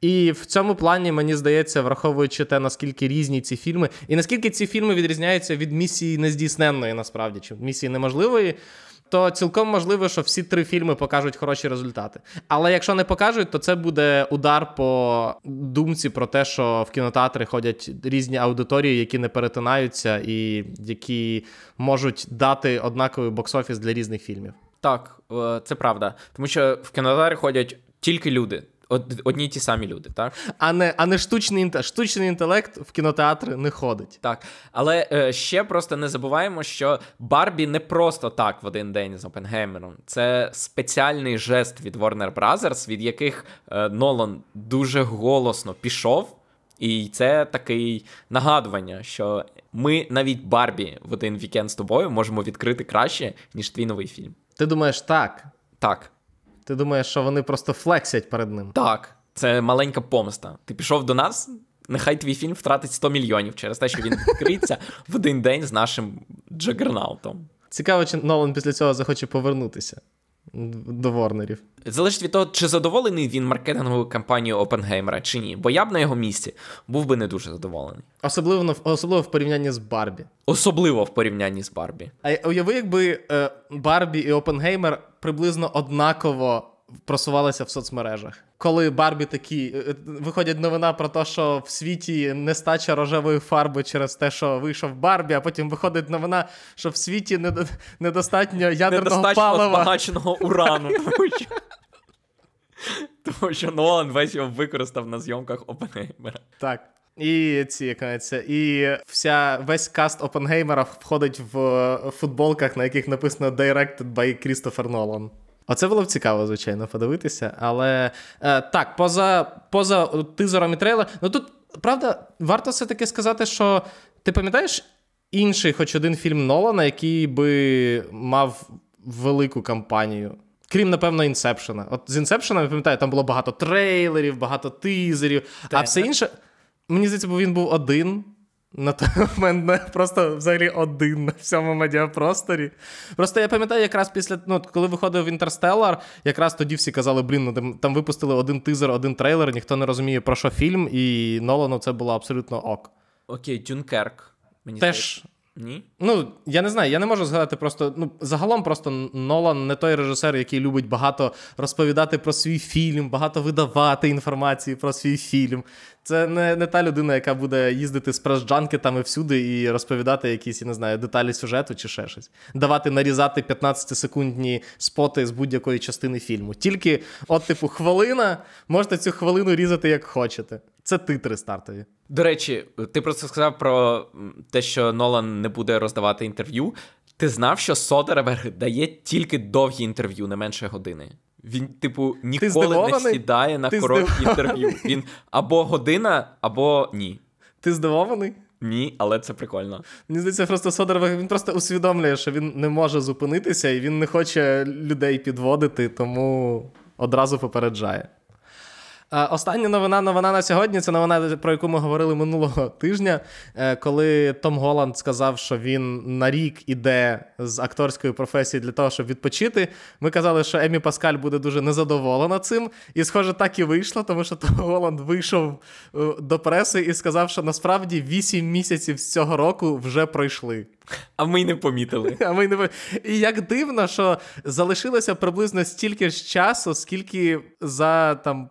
І в цьому плані, мені здається, враховуючи те, наскільки різні ці фільми, і наскільки ці фільми відрізняються від місії нездійсненної, насправді, чи місії неможливої. То цілком можливо, що всі три фільми покажуть хороші результати. Але якщо не покажуть, то це буде удар по думці про те, що в кінотеатри ходять різні аудиторії, які не перетинаються, і які можуть дати однаковий бокс-офіс для різних фільмів. Так, е, це правда. Тому що в кінотеатри ходять тільки люди. Одні й ті самі люди, так? А не а не штучний інтелект. Штучний інтелект в кінотеатри не ходить. Так. Але е, ще просто не забуваємо, що Барбі не просто так в один день з Опенгеймером. Це спеціальний жест від Warner Brothers, від яких е, Нолан дуже голосно пішов. І це такий нагадування, що ми навіть Барбі в один вікенд з тобою можемо відкрити краще, ніж твій новий фільм. Ти думаєш, так? Так. Ти думаєш, що вони просто флексять перед ним? Так, це маленька помста. Ти пішов до нас, нехай твій фільм втратить 100 мільйонів через те, що він відкриється в один день з нашим Джагернаутом. Цікаво, чи Нолан після цього захоче повернутися до Ворнерів. Залежить від того, чи задоволений він маркетинговою кампанією Опенгеймера чи ні. Бо я б на його місці був би не дуже задоволений. Особливо особливо в порівнянні з Барбі. Особливо в порівнянні з Барбі. А уяви, якби е, Барбі і Опенгеймер приблизно однаково просувалися в соцмережах. Коли Барбі такі е, виходять новина про те, що в світі нестача рожевої фарби через те, що вийшов Барбі, а потім виходить новина, що в світі недостатньо ядерного недостатньо палива. збагаченого урану. Тому що, Нолан весь його використав на зйомках Опенгеймера. Так. І ці як і вся весь каст Опенгеймера входить в футболках, на яких написано Directed by Christopher Nolan. Оце було б цікаво, звичайно, подивитися. Але е, так, поза поза тизером і трейлером, ну тут правда, варто все-таки сказати, що ти пам'ятаєш інший, хоч один фільм Нолана, який би мав велику кампанію. Крім, напевно, інсепшена. От з інсепшена, я пам'ятаю, там було багато трейлерів, багато тизерів, Те, а все інше. Мені здається, бо він був один. На той момент просто взагалі один на всьому медіапросторі. Просто я пам'ятаю, якраз після ну, коли виходив Інтерстеллар, якраз тоді всі казали, блін, ну там, там випустили один тизер, один трейлер, ніхто не розуміє, про що фільм, і Нолану це було абсолютно ок. Okay, Дюнкерк. Мені Теж. Ні? Ну, я не знаю, я не можу згадати просто. Ну, загалом, просто Нолан не той режисер, який любить багато розповідати про свій фільм, багато видавати інформації про свій фільм. Це не не та людина, яка буде їздити з прес-джанкетами всюди і розповідати якісь, я не знаю, деталі сюжету чи ще щось. Давати нарізати 15-секундні споти з будь-якої частини фільму. Тільки, от, типу, хвилина, можете цю хвилину різати як хочете. Це титри стартові. До речі, ти просто сказав про те, що Нолан не буде роздавати інтерв'ю. Ти знав, що Содерберг дає тільки довгі інтерв'ю, не менше години. Він, типу, ніколи не сідає на Ти короткі здивований? інтерв'ю. Він або година, або ні. Ти здивований? Ні, але це прикольно. Мені здається, просто Содерберг він просто усвідомлює, що він не може зупинитися і він не хоче людей підводити, тому одразу попереджає. Е, остання новина новина на сьогодні це новина, про яку ми говорили минулого тижня, е, коли Том Голланд сказав, що він на рік іде з акторської професії для того, щоб відпочити. Ми казали, що Емі Паскаль буде дуже незадоволена цим. І, схоже, так і вийшло, тому що Том Голланд вийшов е, до преси і сказав, що насправді 8 місяців з цього року вже пройшли. А ми й не помітили. А ми не І як дивно, що залишилося приблизно стільки ж часу, скільки за там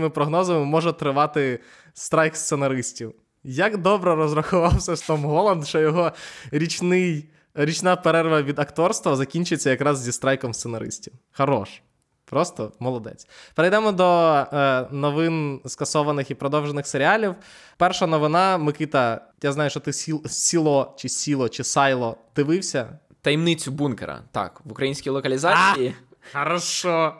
попередніми прогнозами може тривати страйк сценаристів. Як добре розрахувався Том Голланд, що його річний, річна перерва від акторства закінчиться якраз зі страйком сценаристів. Хорош. Просто молодець. Перейдемо до е, новин скасованих і продовжених серіалів. Перша новина, Микита, я знаю, що ти сіл, сіло, чи сіло, чи сайло дивився. Таємницю бункера. Так, в українській локалізації. А, Хорошо.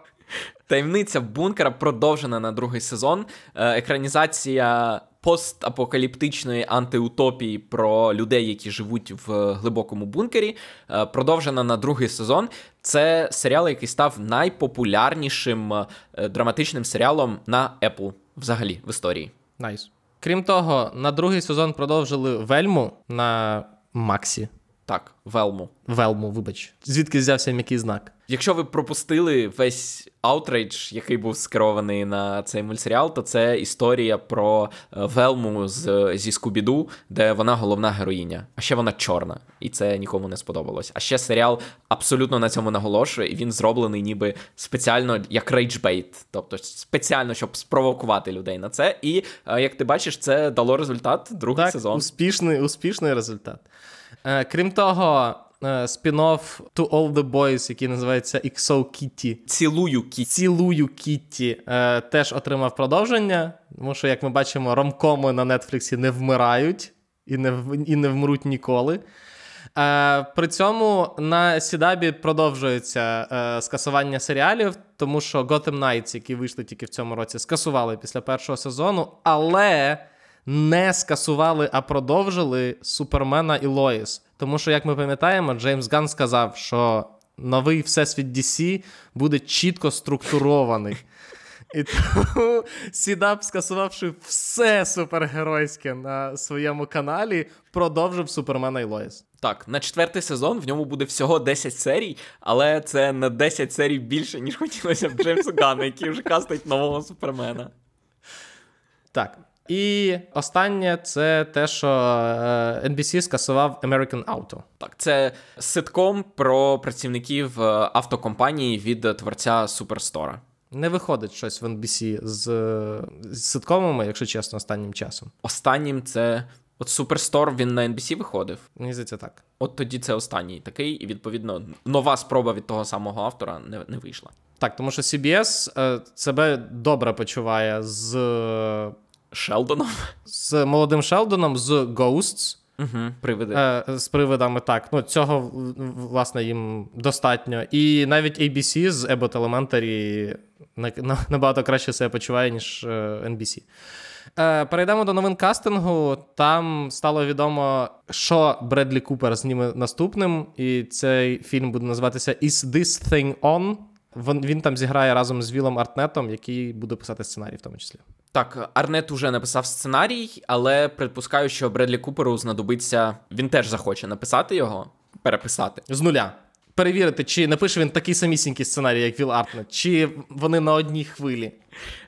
Таємниця бункера продовжена на другий сезон. Е, екранізація постапокаліптичної антиутопії про людей, які живуть в глибокому бункері, е, продовжена на другий сезон. Це серіал, який став найпопулярнішим е, драматичним серіалом на Apple взагалі в історії. Nice. Nice. Крім того, на другий сезон продовжили Вельму на Max-і. Так, Велму. Велму, вибач. Звідки взявся м'який знак? Якщо ви пропустили весь outrage, який був скерований на цей мультсеріал, то це історія про е, Велму з, зі Скубіду, де вона головна героїня. А ще вона чорна, і це нікому не сподобалось. А ще серіал абсолютно на цьому наголошує, і він зроблений ніби спеціально як ragebait, тобто спеціально, щоб спровокувати людей на це. І е, як ти бачиш, це дало результат другий так, сезон. Успішний, успішний результат. Е, крім того. Spin-off To All the Boys, який називається XO Kitty. Цілую Кітті. Цілую Кітті е, теж отримав продовження, тому що, як ми бачимо, ромкоми на Netflix-і не вмирають і не і не вмруть ніколи. Е, При цьому на Сідабі продовжується е, скасування серіалів, тому що Gotham Knights, які вийшли тільки в цьому році, скасували після першого сезону, але не скасували, а продовжили Супермена і Лоїс. Тому що, як ми пам'ятаємо, Джеймс Ган сказав, що новий всесвіт DC буде чітко структурований. І тому Сідап, скасувавши все супергеройське на своєму каналі, продовжив Супермена і Лоїс. Так, на четвертий сезон в ньому буде всього 10 серій, але це на 10 серій більше, ніж хотілося б Джеймсу Ганну, який вже кастить нового супермена. Так. І останнє це те, що NBC скасував American Auto. Так, це ситком про працівників автокомпанії від творця Суперстора. Не виходить щось в NBC з, з ситкомами, якщо чесно, останнім часом. Останнім це. От Суперстор він на NBC виходив. Мені здається, так. От тоді це останній такий, і відповідно нова спроба від того самого автора не не вийшла. Так, тому що CBS е, себе добре почуває з Шелдоном. З молодим Шелдоном, з Ghosts. Угу, Привиди. Е, З привидами, так. Ну, Цього, власне, їм достатньо. І навіть ABC з Abbott Elementary набагато краще себе почуває, ніж NBC. Е, перейдемо до новин кастингу. Там стало відомо, що Бредлі Купер зніме наступним, і цей фільм буде називатися Is This Thing On? Він, він там зіграє разом з Вілом Артнетом, який буде писати сценарій, в тому числі. Так, Арнет уже написав сценарій, але припускаю, що Бредлі Куперу знадобиться. Він теж захоче написати його, переписати з нуля. Перевірити, чи напише він такий самісінький сценарій, як Віл Артнет, чи вони на одній хвилі.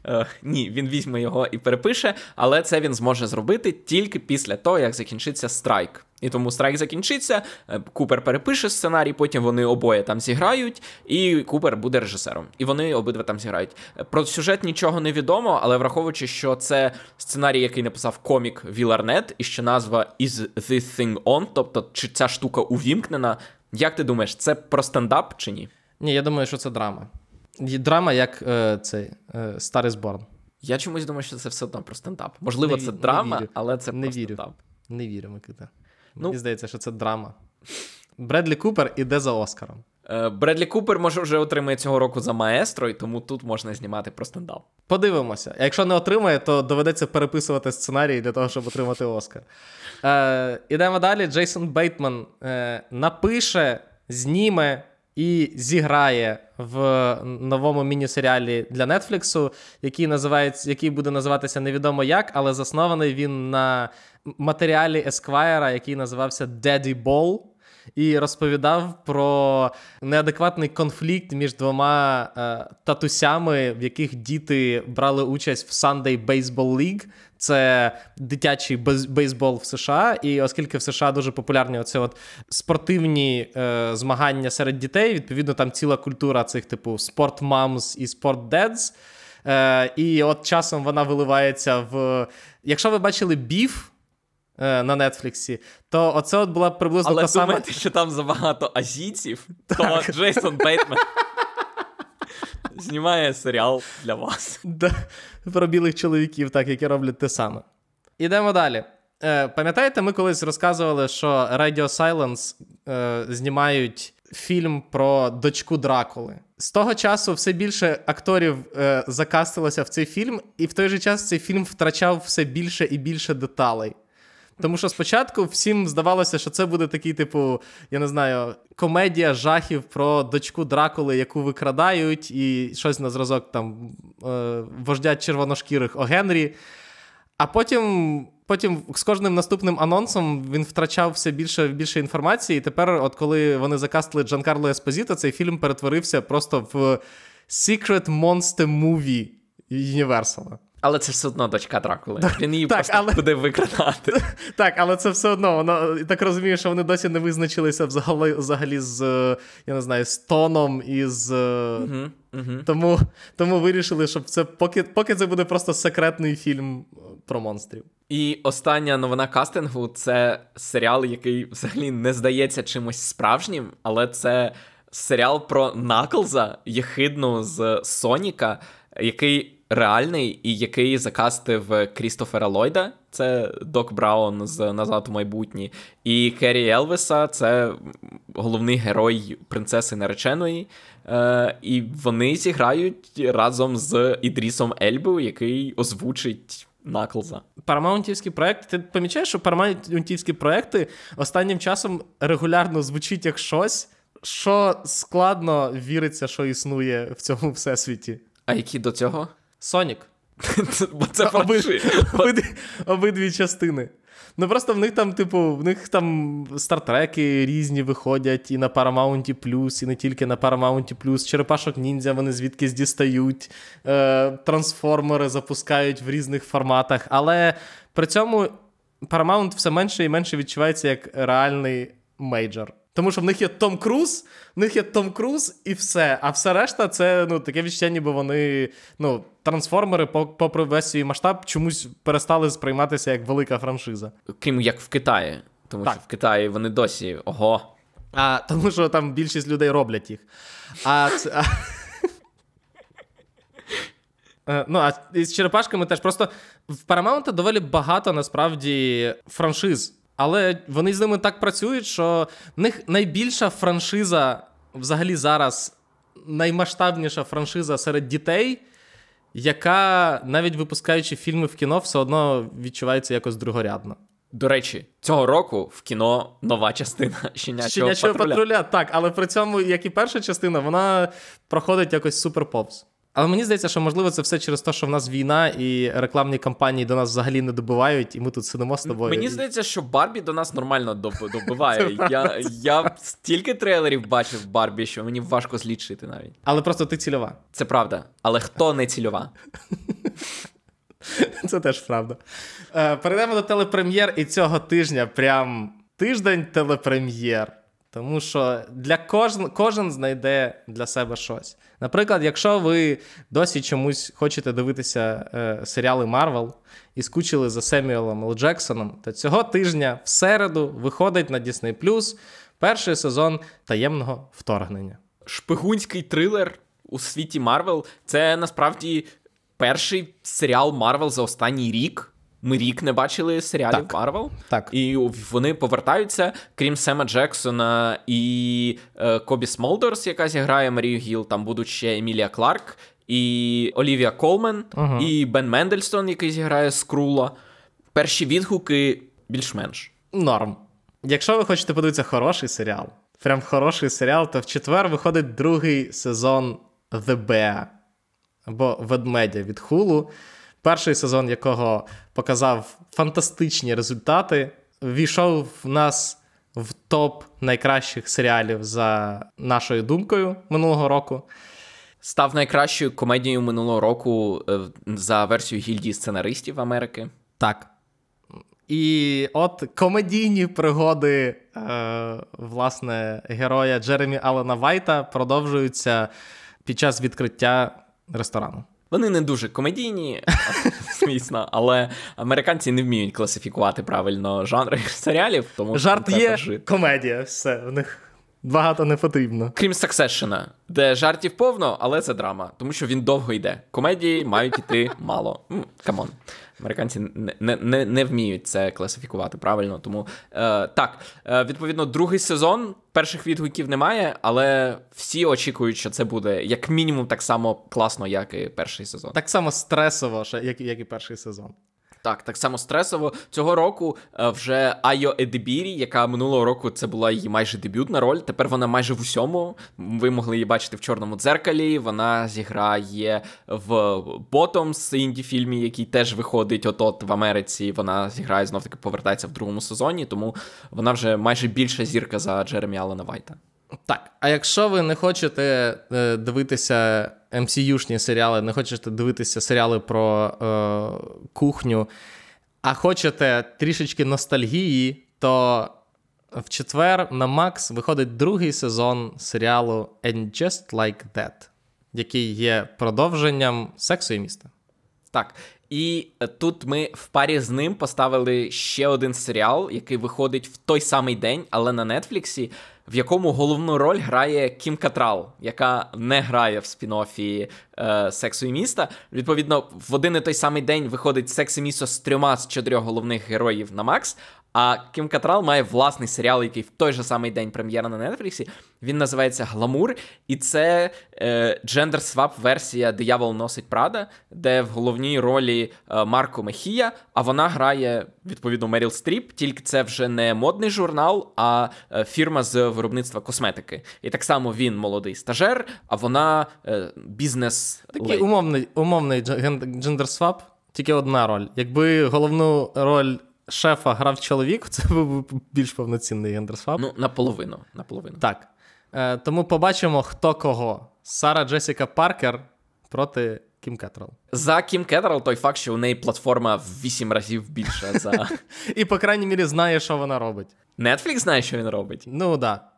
Е, Ні, він візьме його і перепише, але це він зможе зробити тільки після того, як закінчиться страйк. І тому страйк закінчиться, е, Купер перепише сценарій, потім вони обоє там зіграють, і Купер буде режисером. І вони обидва там зіграють. Про сюжет нічого не відомо, але враховуючи, що це сценарій, який написав комік Віл Арнет, і що назва Is This Thing On, тобто чи ця штука увімкнена. Як ти думаєш, це про стендап чи ні? Ні, я думаю, що це драма. Драма як е, цей е, Старий Зборн. Я чомусь думаю, що це все одно про стендап. Можливо, не, це драма, не але це не про вірю. стендап. Не вірю, Микита. Ну, Мені здається, що це драма. Бредлі Купер іде за Оскаром. Е, Бредлі Купер може вже отримає цього року за маестро, і тому тут можна знімати про стендап. Подивимося. Якщо не отримає, то доведеться переписувати сценарій для того, щоб отримати Оскар. Е, Ідемо далі. Джейсон Бейтман е, напише, зніме і зіграє в новому міні-серіалі для Нетфліксу, який називається, який буде називатися невідомо як, але заснований він на матеріалі Есквайра, який називався Daddy Ball. І розповідав про неадекватний конфлікт між двома е, татусями, в яких діти брали участь в Sunday Baseball League. Це дитячий бейсбол в США. І оскільки в США дуже популярні оце от спортивні е, змагання серед дітей, відповідно, там ціла культура цих типу спорт мамс і спорт дедс. Е, І от часом вона виливається в. Якщо ви бачили біф. Е, на Нетфліксі, то оце от була приблизно Але та сама... думаєте, що там забагато азійців, то Джейсон Бейтмен знімає серіал для вас. Да, Про білих чоловіків, так, які роблять те саме. Ідемо далі. Е, Пам'ятаєте, ми колись розказували, що Radio Silence е, знімають фільм про дочку Дракули. З того часу все більше акторів е, закастилося в цей фільм, і в той же час цей фільм втрачав все більше і більше деталей. Тому що спочатку всім здавалося, що це буде такий, типу, я не знаю, комедія жахів про дочку Дракули, яку викрадають, і щось на зразок там е, вождять червоношкірих о Генрі. А потім. Потім з кожним наступним анонсом він втрачав все більше більше інформації. І тепер, от коли вони закастили Джанкарло Еспозіто, цей фільм перетворився просто в Secret Monster Movie Юніверсала. Але це все одно дочка Дракули. Він її так, просто але... буде викрадати. Так, але це все одно. Воно так розумію, що вони досі не визначилися взагалі взагалі з я не знаю, з тоном і з. Угу, угу. Тому тому вирішили, щоб це поки поки це буде просто секретний фільм про монстрів. І остання новина кастингу це серіал, який взагалі не здається чимось справжнім, але це серіал про Наклза, єхидну з Соніка, який реальний і який закастив Крістофера Ллойда, це Док Браун з Назад у майбутнє, і Керрі Елвіса це головний герой принцеси нареченої. Е, І вони зіграють разом з Ідрісом Ельбою, який озвучить. Наклза. Парамаунтівські проекти. Ти помічаєш, що парамаунтівські проекти останнім часом регулярно звучить як щось, що складно віриться, що існує в цьому всесвіті. А які до цього? Сонік. Бо це обидві, обидві, обидві частини. Ну просто в них там, типу, в них там стартреки різні виходять і на Paramount Plus, і не тільки на Paramount Plus. Черепашок ніндзя вони звідкись дістають, е, трансформери запускають в різних форматах. Але при цьому Paramount все менше і менше відчувається як реальний мейджор. Тому що в них є Том Круз, в них є Том Круз і все. А все решта це ну, таке відчуття, ніби вони ну, трансформери, попри весь свій масштаб, чомусь перестали сприйматися як велика франшиза. Крім як в Китаї. Тому так. що в Китаї вони досі ого. А, Тому що там більшість людей роблять їх. А це. А... Е, ну, а з черепашками теж просто в Paramount доволі багато насправді франшиз. Але вони з ними так працюють, що в них найбільша франшиза взагалі зараз наймасштабніша франшиза серед дітей, яка, навіть випускаючи фільми в кіно, все одно відчувається якось другорядно. До речі, цього року в кіно нова частина щенячого, щенячого патруля. патруля. Так, але при цьому, як і перша частина, вона проходить якось супер повз. Але мені здається, що можливо це все через те, що в нас війна і рекламні кампанії до нас взагалі не добивають, і ми тут сидимо з тобою. Мені здається, що Барбі до нас нормально добиває. я я стільки трейлерів бачив Барбі, що мені важко злічити навіть. Але просто ти цільова. Це правда. Але хто не цільова? Це теж правда. Е, перейдемо до телепрем'єр і цього тижня прям тиждень телепрем'єр. Тому що для кожен, кожен знайде для себе щось. Наприклад, якщо ви досі чомусь хочете дивитися е, серіали Марвел і скучили за Семюелом Л. Джексоном, то цього тижня в середу виходить на Disney Plus перший сезон таємного вторгнення. Шпигунський трилер у світі Марвел це насправді перший серіал Марвел за останній рік. Ми рік не бачили серіалів Марвел. Так. І вони повертаються, крім Сема Джексона і е, Кобі Смолдерс, яка зіграє Марію Гіл. Там будуть ще Емілія Кларк, і Олівія Колмен, uh і Бен Мендельсон, який зіграє Скрула. Перші відгуки більш-менш. Норм. Якщо ви хочете подивитися хороший серіал, прям хороший серіал, то в четвер виходить другий сезон The Bear або Ведмедя від Хулу перший сезон якого показав фантастичні результати, війшов в нас в топ найкращих серіалів за нашою думкою минулого року. Став найкращою комедією минулого року е, за версією гільдії сценаристів Америки. Так. І от комедійні пригоди е, власне героя Джеремі Аллена Вайта продовжуються під час відкриття ресторану. Вони не дуже комедійні, звісно, але американці не вміють класифікувати правильно жанри серіалів. Тому жарт є жити. комедія. Все в них багато не потрібно. Крім Саксешена, де жартів повно, але це драма, тому що він довго йде. Комедії мають йти мало. Come on. Американці не не, не, вміють це класифікувати правильно. Тому е, так, е, відповідно, другий сезон перших відгуків немає, але всі очікують, що це буде як мінімум так само класно, як і перший сезон. Так само стресово, як, як і перший сезон. Так, так само стресово. Цього року е, вже Айо Едебірі, яка минулого року це була її майже дебютна роль. Тепер вона майже в усьому. Ви могли її бачити в чорному дзеркалі. Вона зіграє в Ботомс інді фільмі, який теж виходить от-от в Америці. Вона зіграє знов таки повертається в другому сезоні, тому вона вже майже більша зірка за Джеремі Аллена Вайта. Так, а якщо ви не хочете е, дивитися MCU-шні серіали, не хочете дивитися серіали про е, кухню, а хочете трішечки ностальгії, то в четвер на Макс виходить другий сезон серіалу And Just Like That, який є продовженням сексу і міста. Так. І е, тут ми в парі з ним поставили ще один серіал, який виходить в той самий день, але на Нетфліксі в якому головну роль грає Кім Катрал, яка не грає в спін-офі е, Сексу і міста. Відповідно, в один і той самий день виходить секс і місто з трьома з чотирьох головних героїв на Макс. А Кім Катрал має власний серіал, який в той же самий день прем'єра на Нетфліксі. Він називається Гламур, і це е, gender-swap версія Диявол носить Прада, де в головній ролі е, Марко Мехія, а вона грає відповідно Меріл Стріп, тільки це вже не модний журнал, а е, фірма з виробництва косметики. І так само він молодий стажер, а вона е, бізнес. Такий умовний умовний gender-swap, тільки одна роль. Якби головну роль шефа грав чоловік, це був більш повноцінний gender-swap. Ну, наполовину. наполовину. Так. Е, Тому побачимо, хто кого. Сара Джесіка Паркер проти Кім Кетрал. За Кім Кетрал той факт, що у неї платформа в 8 разів більша за. І, по крайній мірі, знає, що вона робить. Netflix знає, що він робить. Ну, так. Да.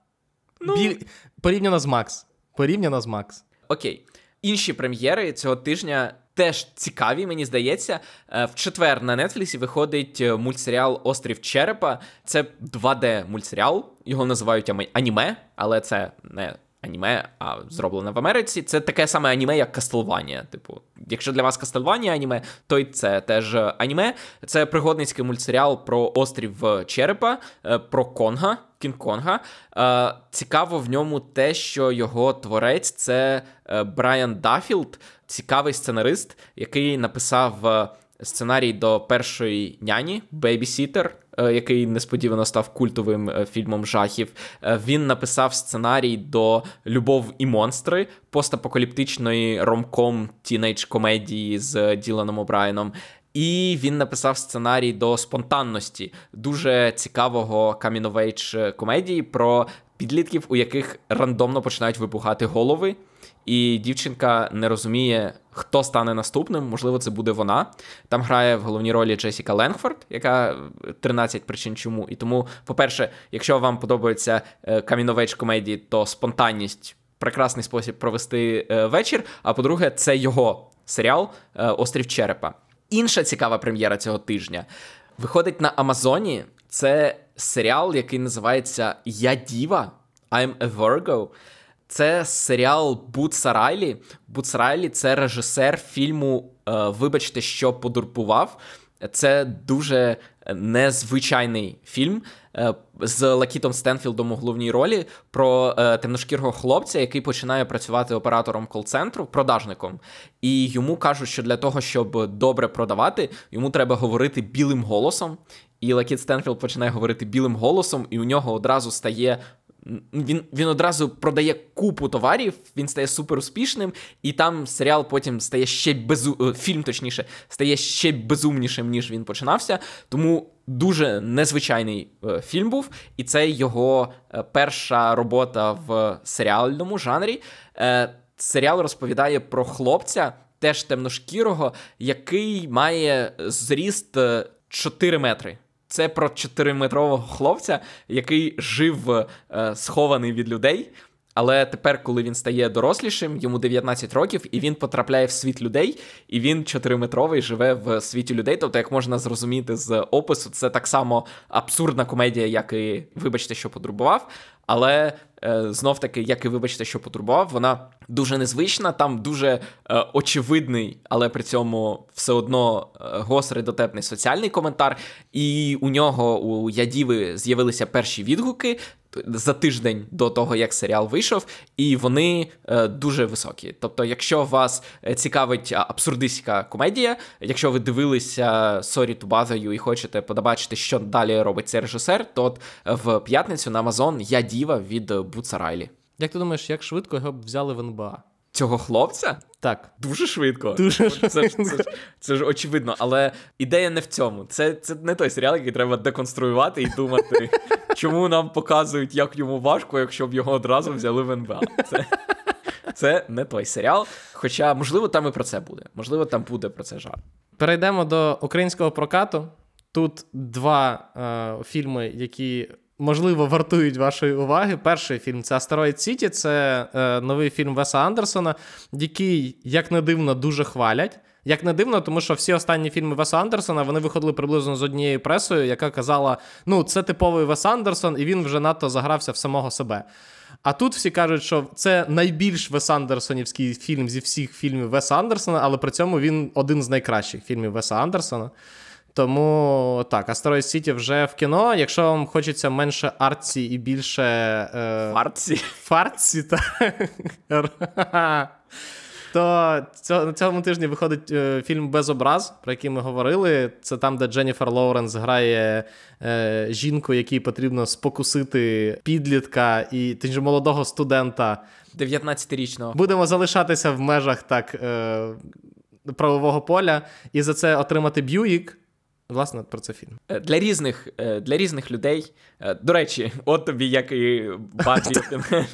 Ну... Біль... Порівняно з Макс. Порівняно з Макс. Окей. Інші прем'єри цього тижня теж цікаві, мені здається. Е, в четвер на Нетфліксі виходить е, мультсеріал Острів Черепа. Це 2D мультсеріал. Його називають аніме, але це не аніме, а зроблене в Америці. Це таке саме аніме, як Кастлванія. Типу, якщо для вас Кастлванія аніме, то й це теж аніме. Це пригодницький мультсеріал про острів Черепа, е, про Конга. Кінг-Конга. Е, цікаво в ньому те, що його творець це е, Брайан Дафілд, цікавий сценарист, який написав сценарій до першої няні Babysitter. Який несподівано став культовим фільмом жахів. Він написав сценарій до Любов і монстри постапокаліптичної ромком teenage комедії з Діланом О'Брайеном. І він написав сценарій до спонтанності, дуже цікавого coming-of-age комедії про підлітків, у яких рандомно починають вибухати голови. І дівчинка не розуміє, хто стане наступним. Можливо, це буде вона. Там грає в головній ролі Джесіка Ленгфорд, яка 13 причин чому. І тому, по-перше, якщо вам подобаються coming-of-age комедії, то спонтанність прекрасний спосіб провести е, вечір. А по-друге, це його серіал е, Острів Черепа. Інша цікава прем'єра цього тижня виходить на Амазоні. Це серіал, який називається Я Діва. I'm a Virgo. Це серіал Бутса Райлі. Бутс Райлі це режисер фільму е, Вибачте, що потурбував. Це дуже незвичайний фільм е, з Лакітом Стенфілдом у головній ролі про е, темношкірого хлопця, який починає працювати оператором кол-центру, продажником. І йому кажуть, що для того, щоб добре продавати, йому треба говорити білим голосом. І Лакіт Стенфілд починає говорити білим голосом, і у нього одразу стає він він одразу продає купу товарів, він стає супер успішним, і там серіал потім стає ще безу... Е, фільм, точніше, стає ще безумнішим, ніж він починався. Тому дуже незвичайний е, фільм був, і це його е, перша робота в серіальному жанрі. Серіал розповідає про хлопця, теж темношкірого, який має зріст 4 метри. Це про чотириметрового хлопця, який жив е, схований від людей. Але тепер, коли він стає дорослішим, йому 19 років, і він потрапляє в світ людей, і він чотириметровий живе в світі людей. Тобто, як можна зрозуміти з опису, це так само абсурдна комедія, як і вибачте, що подрубував. але е, знов таки, як і вибачте, що потурбував, вона дуже незвична, там дуже е, очевидний, але при цьому все одно е, гострий дотепний соціальний коментар. І у нього у Я діви з'явилися перші відгуки за тиждень до того, як серіал вийшов, і вони е, дуже високі. Тобто, якщо вас е, цікавить абсурдистська комедія, якщо ви дивилися Sorry to Bother You і хочете побачити, що далі робить цей режисер, то от в п'ятницю на Амазон я діва від Бутса Райлі. Як ти думаєш, як швидко його б взяли в НБА? Цього хлопця? Так. Дуже швидко. Дуже це, це, це, це ж очевидно, але ідея не в цьому. Це це не той серіал, який треба деконструювати і думати, чому нам показують, як йому важко, якщо б його одразу взяли в НБА. Це це не той серіал. Хоча, можливо, там і про це буде. Можливо, там буде про це жарт. Перейдемо до українського прокату. Тут два е, фільми, які можливо, вартують вашої уваги. Перший фільм це Астероїд Сіті, це е, новий фільм Веса Андерсона, який, як не дивно, дуже хвалять. Як не дивно, тому що всі останні фільми Веса Андерсона вони виходили приблизно з однією пресою, яка казала: ну, це типовий Вес Андерсон, і він вже надто загрався в самого себе. А тут всі кажуть, що це найбільш Вес Андерсонівський фільм зі всіх фільмів Веса Андерсона, але при цьому він один з найкращих фільмів Веса Андерсона. Тому так, Asteroid City вже в кіно. Якщо вам хочеться менше арці і більше. Е... Фарці? Фарці, так. То на цьому тижні виходить е, фільм Безобраз, про який ми говорили. Це там, де Дженніфер Лоуренс грає е, жінку, якій потрібно спокусити підлітка і тим же молодого студента. 19-річного. Будемо залишатися в межах так е, правового поля і за це отримати Б'юїк. Власне, про це фільм. Е, для різних е, для різних людей. Е, до речі, от тобі, як і Баджі,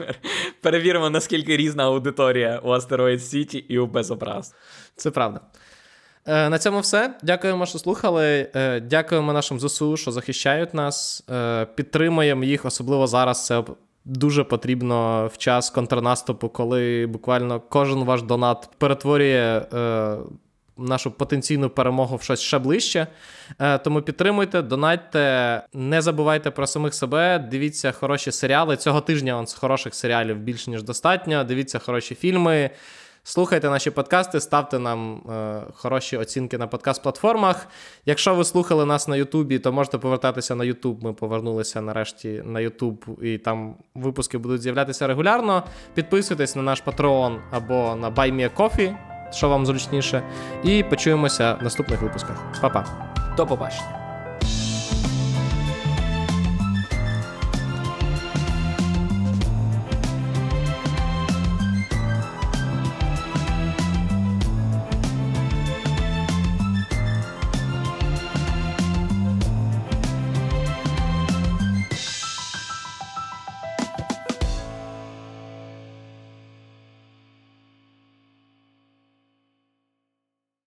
перевіримо, наскільки різна аудиторія у Астероїд Сіті і у Безобраз. Це правда. На цьому все. Дякуємо, що слухали. Дякуємо нашим ЗСУ, що захищають нас. Підтримуємо їх, особливо зараз. Це дуже потрібно в час контрнаступу, коли буквально кожен ваш донат перетворює нашу потенційну перемогу в щось ще ближче. Е, тому підтримуйте, донатьте, не забувайте про самих себе. Дивіться хороші серіали. Цього тижня он з хороших серіалів більше ніж достатньо. Дивіться хороші фільми. Слухайте наші подкасти, ставте нам е, хороші оцінки на подкаст-платформах. Якщо ви слухали нас на Ютубі, то можете повертатися на Ютуб. Ми повернулися нарешті на Ютуб, і там випуски будуть з'являтися регулярно. Підписуйтесь на наш Patreon або на BuyMeACoffee що вам зручніше. І почуємося в наступних випусках. Па-па. До побачення.